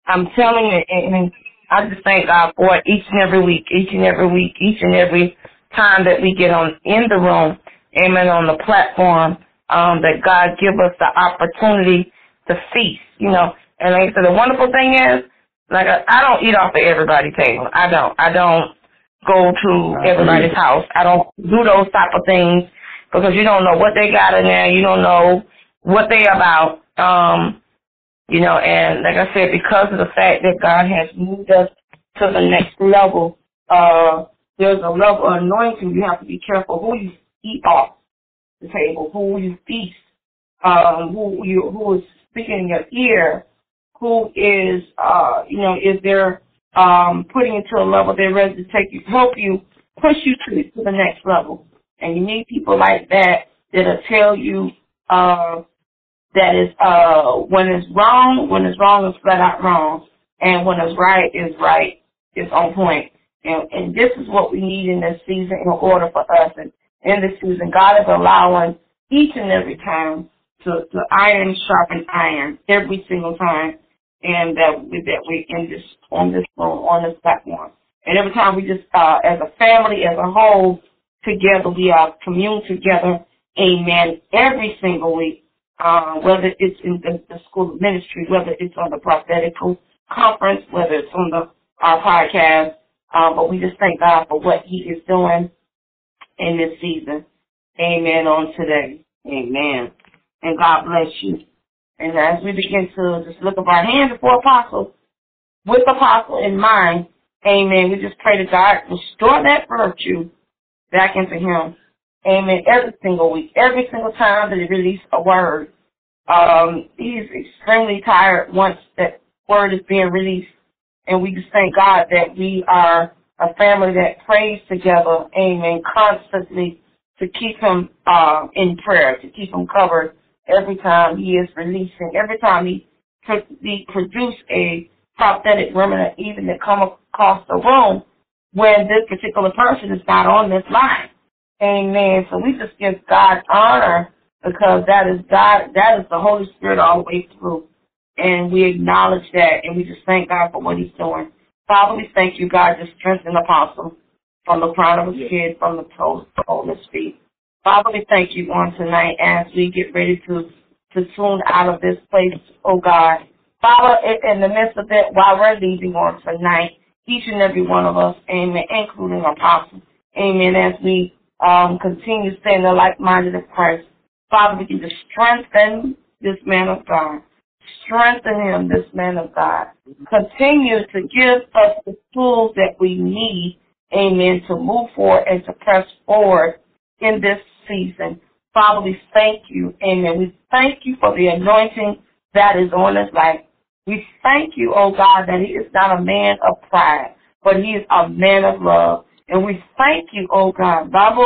I'm telling you, and I just thank God for it each and every week, each and every week, each and every time that we get on in the room, amen, on the platform, um, that God give us the opportunity to feast, you know. And like I said, the wonderful thing is, like I don't eat off of everybody's table. I don't. I don't go to everybody's house. I don't do those type of things because you don't know what they got in there. You don't know what they about. Um, you know, and like I said, because of the fact that God has moved us to the next level, uh, there's a level of anointing. You have to be careful who you eat off the table, who you feast, um, who you who is speaking in your ear, who is uh, you know, is there um putting you to a level they're ready to take you help you push you to to the next level. And you need people like that that'll tell you uh that is uh when it's wrong, when it's wrong is flat out wrong. And when it's right is right, it's on point. And and this is what we need in this season in order for us and in this season God is allowing each and every time to, to iron sharpen iron every single time and that we that we in this on this on this platform. And every time we just uh as a family, as a whole, together we are commune together, amen, every single week uh, whether it's in the, the school of ministry, whether it's on the prophetical conference, whether it's on the our podcast. Uh, but we just thank God for what He is doing in this season. Amen. On today. Amen. And God bless you. And as we begin to just look up our hands before Apostle, with Apostle in mind, Amen. We just pray to God restore that virtue back into Him Amen. Every single week, every single time that he release a word, um, he's extremely tired once that word is being released. And we just thank God that we are a family that prays together, amen, constantly to keep him uh, in prayer, to keep him covered every time he is releasing, every time he, he produce a prophetic remnant, even to come across the room when this particular person is not on this line. Amen. So we just give God honor because that is God, that is the Holy Spirit all the way through. And we acknowledge that and we just thank God for what he's doing. Father, we thank you, God, to strengthen the apostle from the crown of his head, from the toes of his feet. Father, we thank you on tonight as we get ready to, to tune out of this place, oh God. Father, in the midst of it, while we're leaving on tonight, each and every one of us, amen, including apostle, amen, as we um, continue staying the like-minded of Christ. Father, we can just strengthen this man of God. Strengthen him, this man of God. Continue to give us the tools that we need, amen, to move forward and to press forward in this season. Father, we thank you, amen. We thank you for the anointing that is on his life. We thank you, oh God, that he is not a man of pride, but he is a man of love. And we thank you, oh God. Father,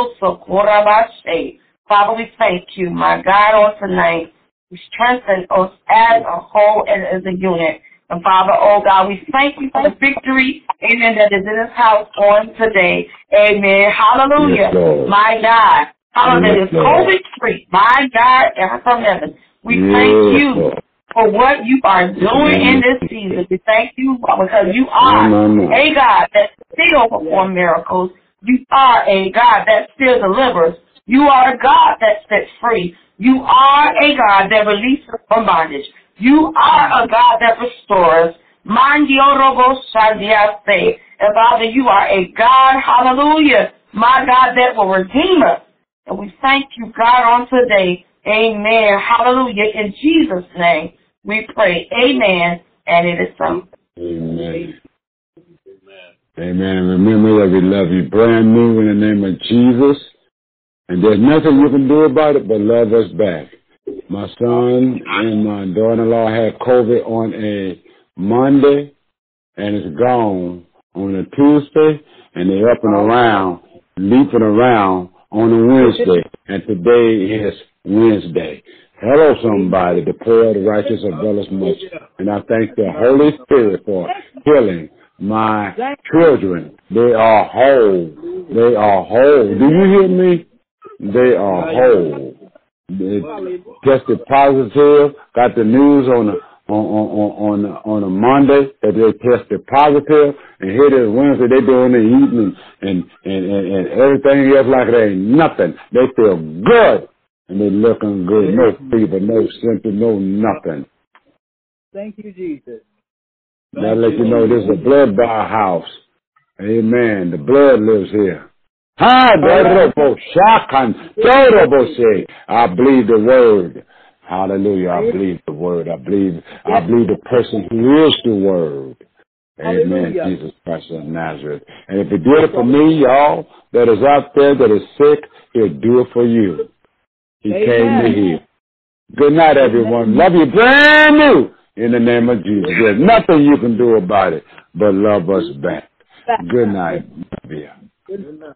we thank you, my God, on tonight. We strengthen us as a whole and as a unit. And Father, oh God, we thank you for the victory, amen, that is in this house on today. Amen. Hallelujah. Yes, my God. Hallelujah. Yes, COVID free. My God, and from heaven. We Yes, thank you Lord. for what you are doing in this season. We thank you because you are No, no, no. a God that still performs miracles. You are a God that still delivers. You are a God that sets free. You are a God that releases from bondage. You are a God that restores. Mandiorobo Shandiase. And Father, you are a God, hallelujah, my God that will redeem us. And we thank you, God, on today. Amen. Hallelujah. In Jesus' name, we pray. Amen. And it is so. Amen. Amen. And remember that we love you brand new in the name of Jesus. And there's nothing you can do about it but love us back. My son and my daughter-in-law had COVID on a Monday and it's gone on a Tuesday and they're up and around, leaping around on a Wednesday. And today is Wednesday. Hello, somebody. The prayer of the righteous much. And I thank the Holy Spirit for healing my children. They are whole. They are whole. Do you hear me? They are whole. Tested positive. Got the news on the on on on on a Monday that they tested positive, and here it is Wednesday they doing the evening and and and, and everything else like it ain't nothing. They feel good and they looking good. No fever, no symptom, no nothing. Thank you, Jesus. That let you know this is a blood bar house. Amen. The blood lives here. I believe the word. Hallelujah. I believe the word. I believe I believe the person who is the word. Amen. Hallelujah. Jesus Christ of Nazareth. And if he did it for me, y'all that is out there that is sick, he'll do it for you. He Amen. came to heal. Good night, everyone. Love you brand new in the name of Jesus. There's nothing you can do about it but love us back. Good night. Love you. Good night.